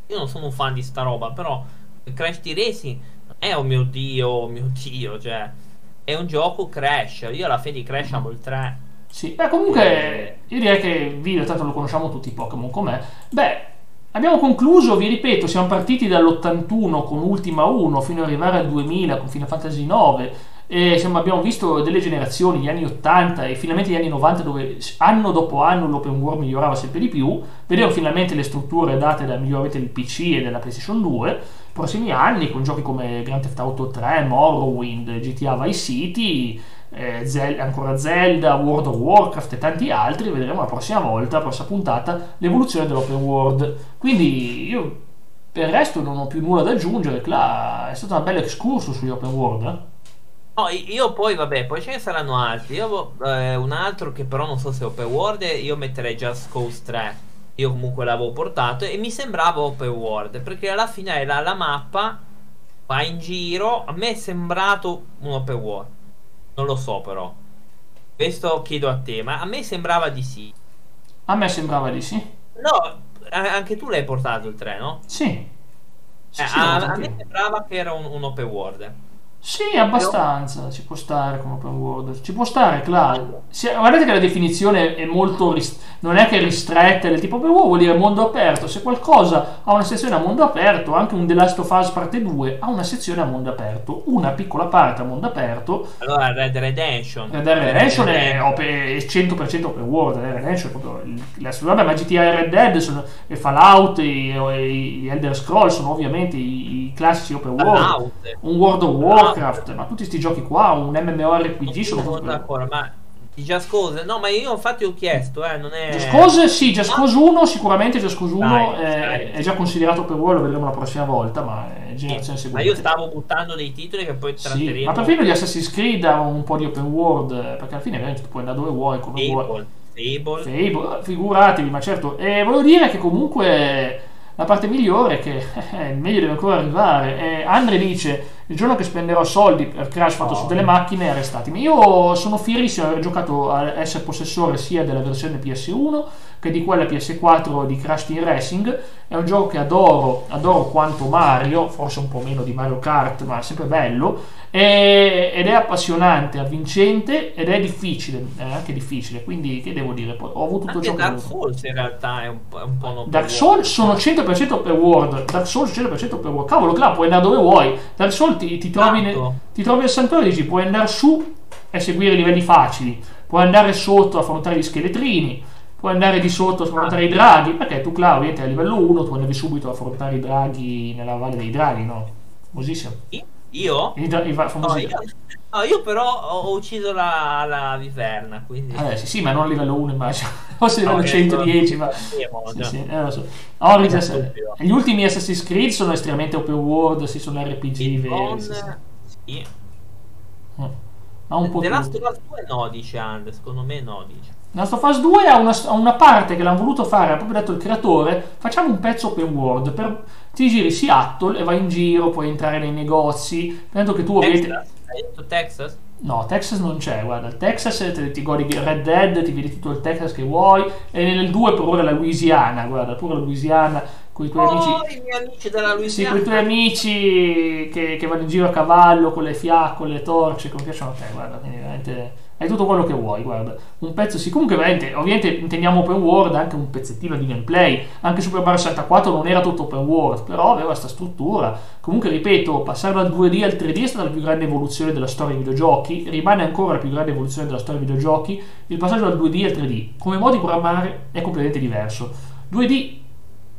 io non sono un fan di sta roba però Crash Team Racing non è oh mio dio oh mio dio cioè è un gioco Crash io alla fine di Crash amo il 3 Sì, beh, comunque io direi che video, tanto lo conosciamo tutti i Pokémon com'è. Beh, abbiamo concluso, vi ripeto, siamo partiti dall'81 con Ultima 1 fino ad arrivare al 2000 con Final Fantasy 9 e insomma, abbiamo visto delle generazioni, gli anni 80 e finalmente gli anni 90 dove anno dopo anno l'open world migliorava sempre di più. Vedremo finalmente le strutture date dal miglioramento del PC e della PlayStation 2. Prossimi anni con giochi come Grand Theft Auto 3, Morrowind, GTA Vice City eh, Zel- ancora Zelda, World of Warcraft e tanti altri, vedremo la prossima volta, la prossima puntata, l'evoluzione dell'open world. Quindi io per il resto non ho più nulla da aggiungere, Cla, è stata una bella excursus sugli open world. eh. No, io poi, vabbè, poi ce ne saranno altri. Io eh, un altro che però non so se è open world, io metterei Just Cause 3. Io comunque l'avevo portato e mi sembrava open world, perché alla fine era la mappa, va in giro, a me è sembrato un open world. Non lo so però. Questo chiedo a te, ma a me sembrava di sì. A me sembrava di sì. No, anche tu l'hai portato il 3, no? Sì. Sì, Eh, sì, a, a me sembrava che era un, un open world. Sì, abbastanza, ci può stare come open world, ci può stare, claro. Sì, guardate che la definizione è molto, ris- non è che ristretta, del tipo open world vuol dire mondo aperto, se qualcosa ha una sezione a mondo aperto, anche un The Last of Us parte 2 ha una sezione a mondo aperto, una piccola parte a mondo aperto, Allora, Red Redemption. Red Redemption è, ope- è 100% open world, Red Redemption è proprio la vabbè, ma GTA e Red Dead sono, e Fallout e, e gli Elder Scrolls sono ovviamente i, i classici open world Fallout. un World of Warcraft, ma tutti questi giochi qua, un MMORPG sono sono tutti d'accordo, ma Just Cause, no, ma io infatti ho chiesto, eh, non è. Just Cause sì, Just Cause 1 sicuramente Just Cause 1 Dai, è, dai. è già considerato per voi, lo vedremo la prossima volta, ma è generazione Sì, ma seguente. io stavo buttando dei titoli che poi Sì, tratteremo. ma perfino gli Assassin's Creed hanno un po' di open world, eh, perché alla fine veramente tu puoi andare dove vuoi, come vuoi. Fable, Fable. Fable, eh, figuratevi, ma certo. E volevo dire che comunque la parte migliore è che eh, il meglio deve ancora arrivare. E Andre dice: Il giorno che spenderò soldi per crash fatto No. su delle macchine, arrestatemi. Io sono fierissimo di aver giocato a essere possessore sia della versione PS1 che di quella PS4 di Crash Team Racing. È un gioco che adoro, adoro quanto Mario, forse un po' meno di Mario Kart, ma è sempre bello. E- ed è appassionante, avvincente ed è difficile, è anche difficile. Quindi, che devo dire? Ho avuto tutto Anche gioco. Dark Souls in realtà è un, po'- è un po' Dark. Souls sono 100% open world. Dark Souls 100% open world. Cavolo, là puoi andare dove vuoi. Dark Souls ti, ti trovi, ne- ti trovi al santuario e dici puoi andare su e seguire livelli facili. Puoi andare sotto a affrontare gli scheletrini. Puoi andare di sotto a affrontare i draghi. Perché tu, Clau, ovviamente a livello 1 tu andavi subito a affrontare i draghi nella valle dei draghi, no? Famosissimo. Io? I, i No, io, no, io però ho ucciso la, la viverna, quindi... Eh, sì, sì, ma non a livello 1 immagino, forse a livello Ok, 110, ma... sì, Sì, sì, eh, so. Origins, Eh, gli ultimi Assassin's Creed sono estremamente open world, si sono RPG veri, sì, sì. Mm. Ha un po' The Last of Us 2 no, dice And, secondo me no, dice. Last of Us 2 ha una, ha una parte che l'hanno voluto fare, ha proprio detto il creatore, facciamo un pezzo open world, per, ti giri Seattle e vai in giro, puoi entrare nei negozi, tanto che tu ovviamente... Hai detto Texas? No, Texas non c'è, guarda, il Texas te- ti godi Red Dead, ti vedi tutto il Texas che vuoi, e nel 2 per ora la Louisiana, guarda, pure la Louisiana, con i tuoi amici... Oh, i miei amici della Sì, Louisiana. con i tuoi amici che, che vanno in giro a cavallo con le fiaccole, le torce, come piacciono a te, guarda, quindi veramente hai tutto quello che vuoi, guarda. Un pezzo sì, comunque veramente, ovviamente intendiamo open world, anche un pezzettino di gameplay, anche Super Mario 64 non era tutto open world, però aveva questa struttura. Comunque, ripeto, passare dal 2D al 3D è stata la più grande evoluzione della storia dei videogiochi, rimane ancora la più grande evoluzione della storia dei videogiochi, il passaggio dal 2D al 3D. Come modo di programmare è completamente diverso. 2D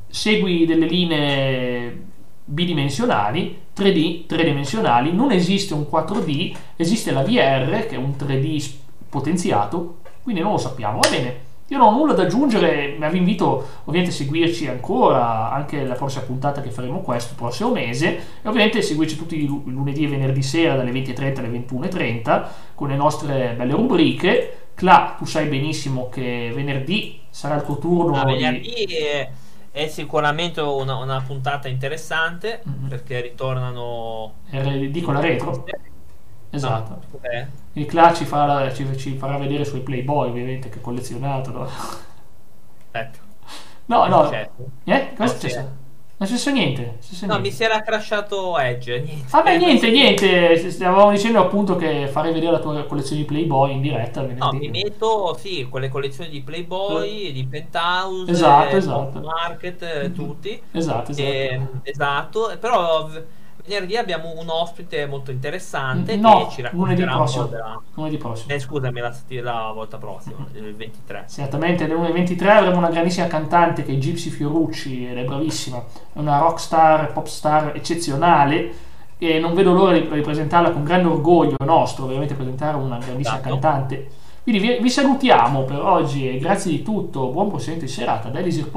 segui delle linee bidimensionali, 3D, tridimensionali, non esiste un 4D, esiste la VR che è un 3D s- potenziato, quindi non lo sappiamo. Va bene, io non ho nulla da aggiungere, ma vi invito ovviamente a seguirci ancora, anche la prossima puntata che faremo questo, prossimo mese, e ovviamente seguirci tutti i lu- lunedì e venerdì sera dalle 20.30 alle 21.30 con le nostre belle rubriche. Cla, tu sai benissimo che venerdì sarà il tuo turno Ah, di... venerdì è, sicuramente una, una puntata interessante Mhm. perché ritornano eh, dico la retro. Esatto. No, cos'è? Il Cla ci farà, ci, ci farà vedere i suoi Playboy, ovviamente, che collezionato. No, Aspetta. no. no. Certo. Eh? Cosa è successo? Non è successo niente. successo No, mi niente. si era crashato Edge. Niente. Vabbè, niente, niente. Stavamo dicendo appunto che farei vedere la tua collezione di Playboy in diretta. No, mi metto, sì, quelle collezioni di Playboy, di Penthouse, Esatto, eh, esatto. Market, eh, tutti. Esatto, esatto. Eh, esatto, e però venerdì abbiamo un ospite molto interessante no, che ci racconterà prossimo. della... Lunedì prossimo. Eh, scusami, la, la volta prossima, il 23. Certamente nel 2023 avremo una grandissima cantante che è Gypsy Fiorucci ed è bravissima, è una rockstar, pop star eccezionale e non vedo l'ora di ripresentarla con grande orgoglio nostro, ovviamente presentare una grandissima Esatto. cantante. Quindi vi, vi salutiamo per oggi e grazie di tutto, buon proseguimento di serata da Elisir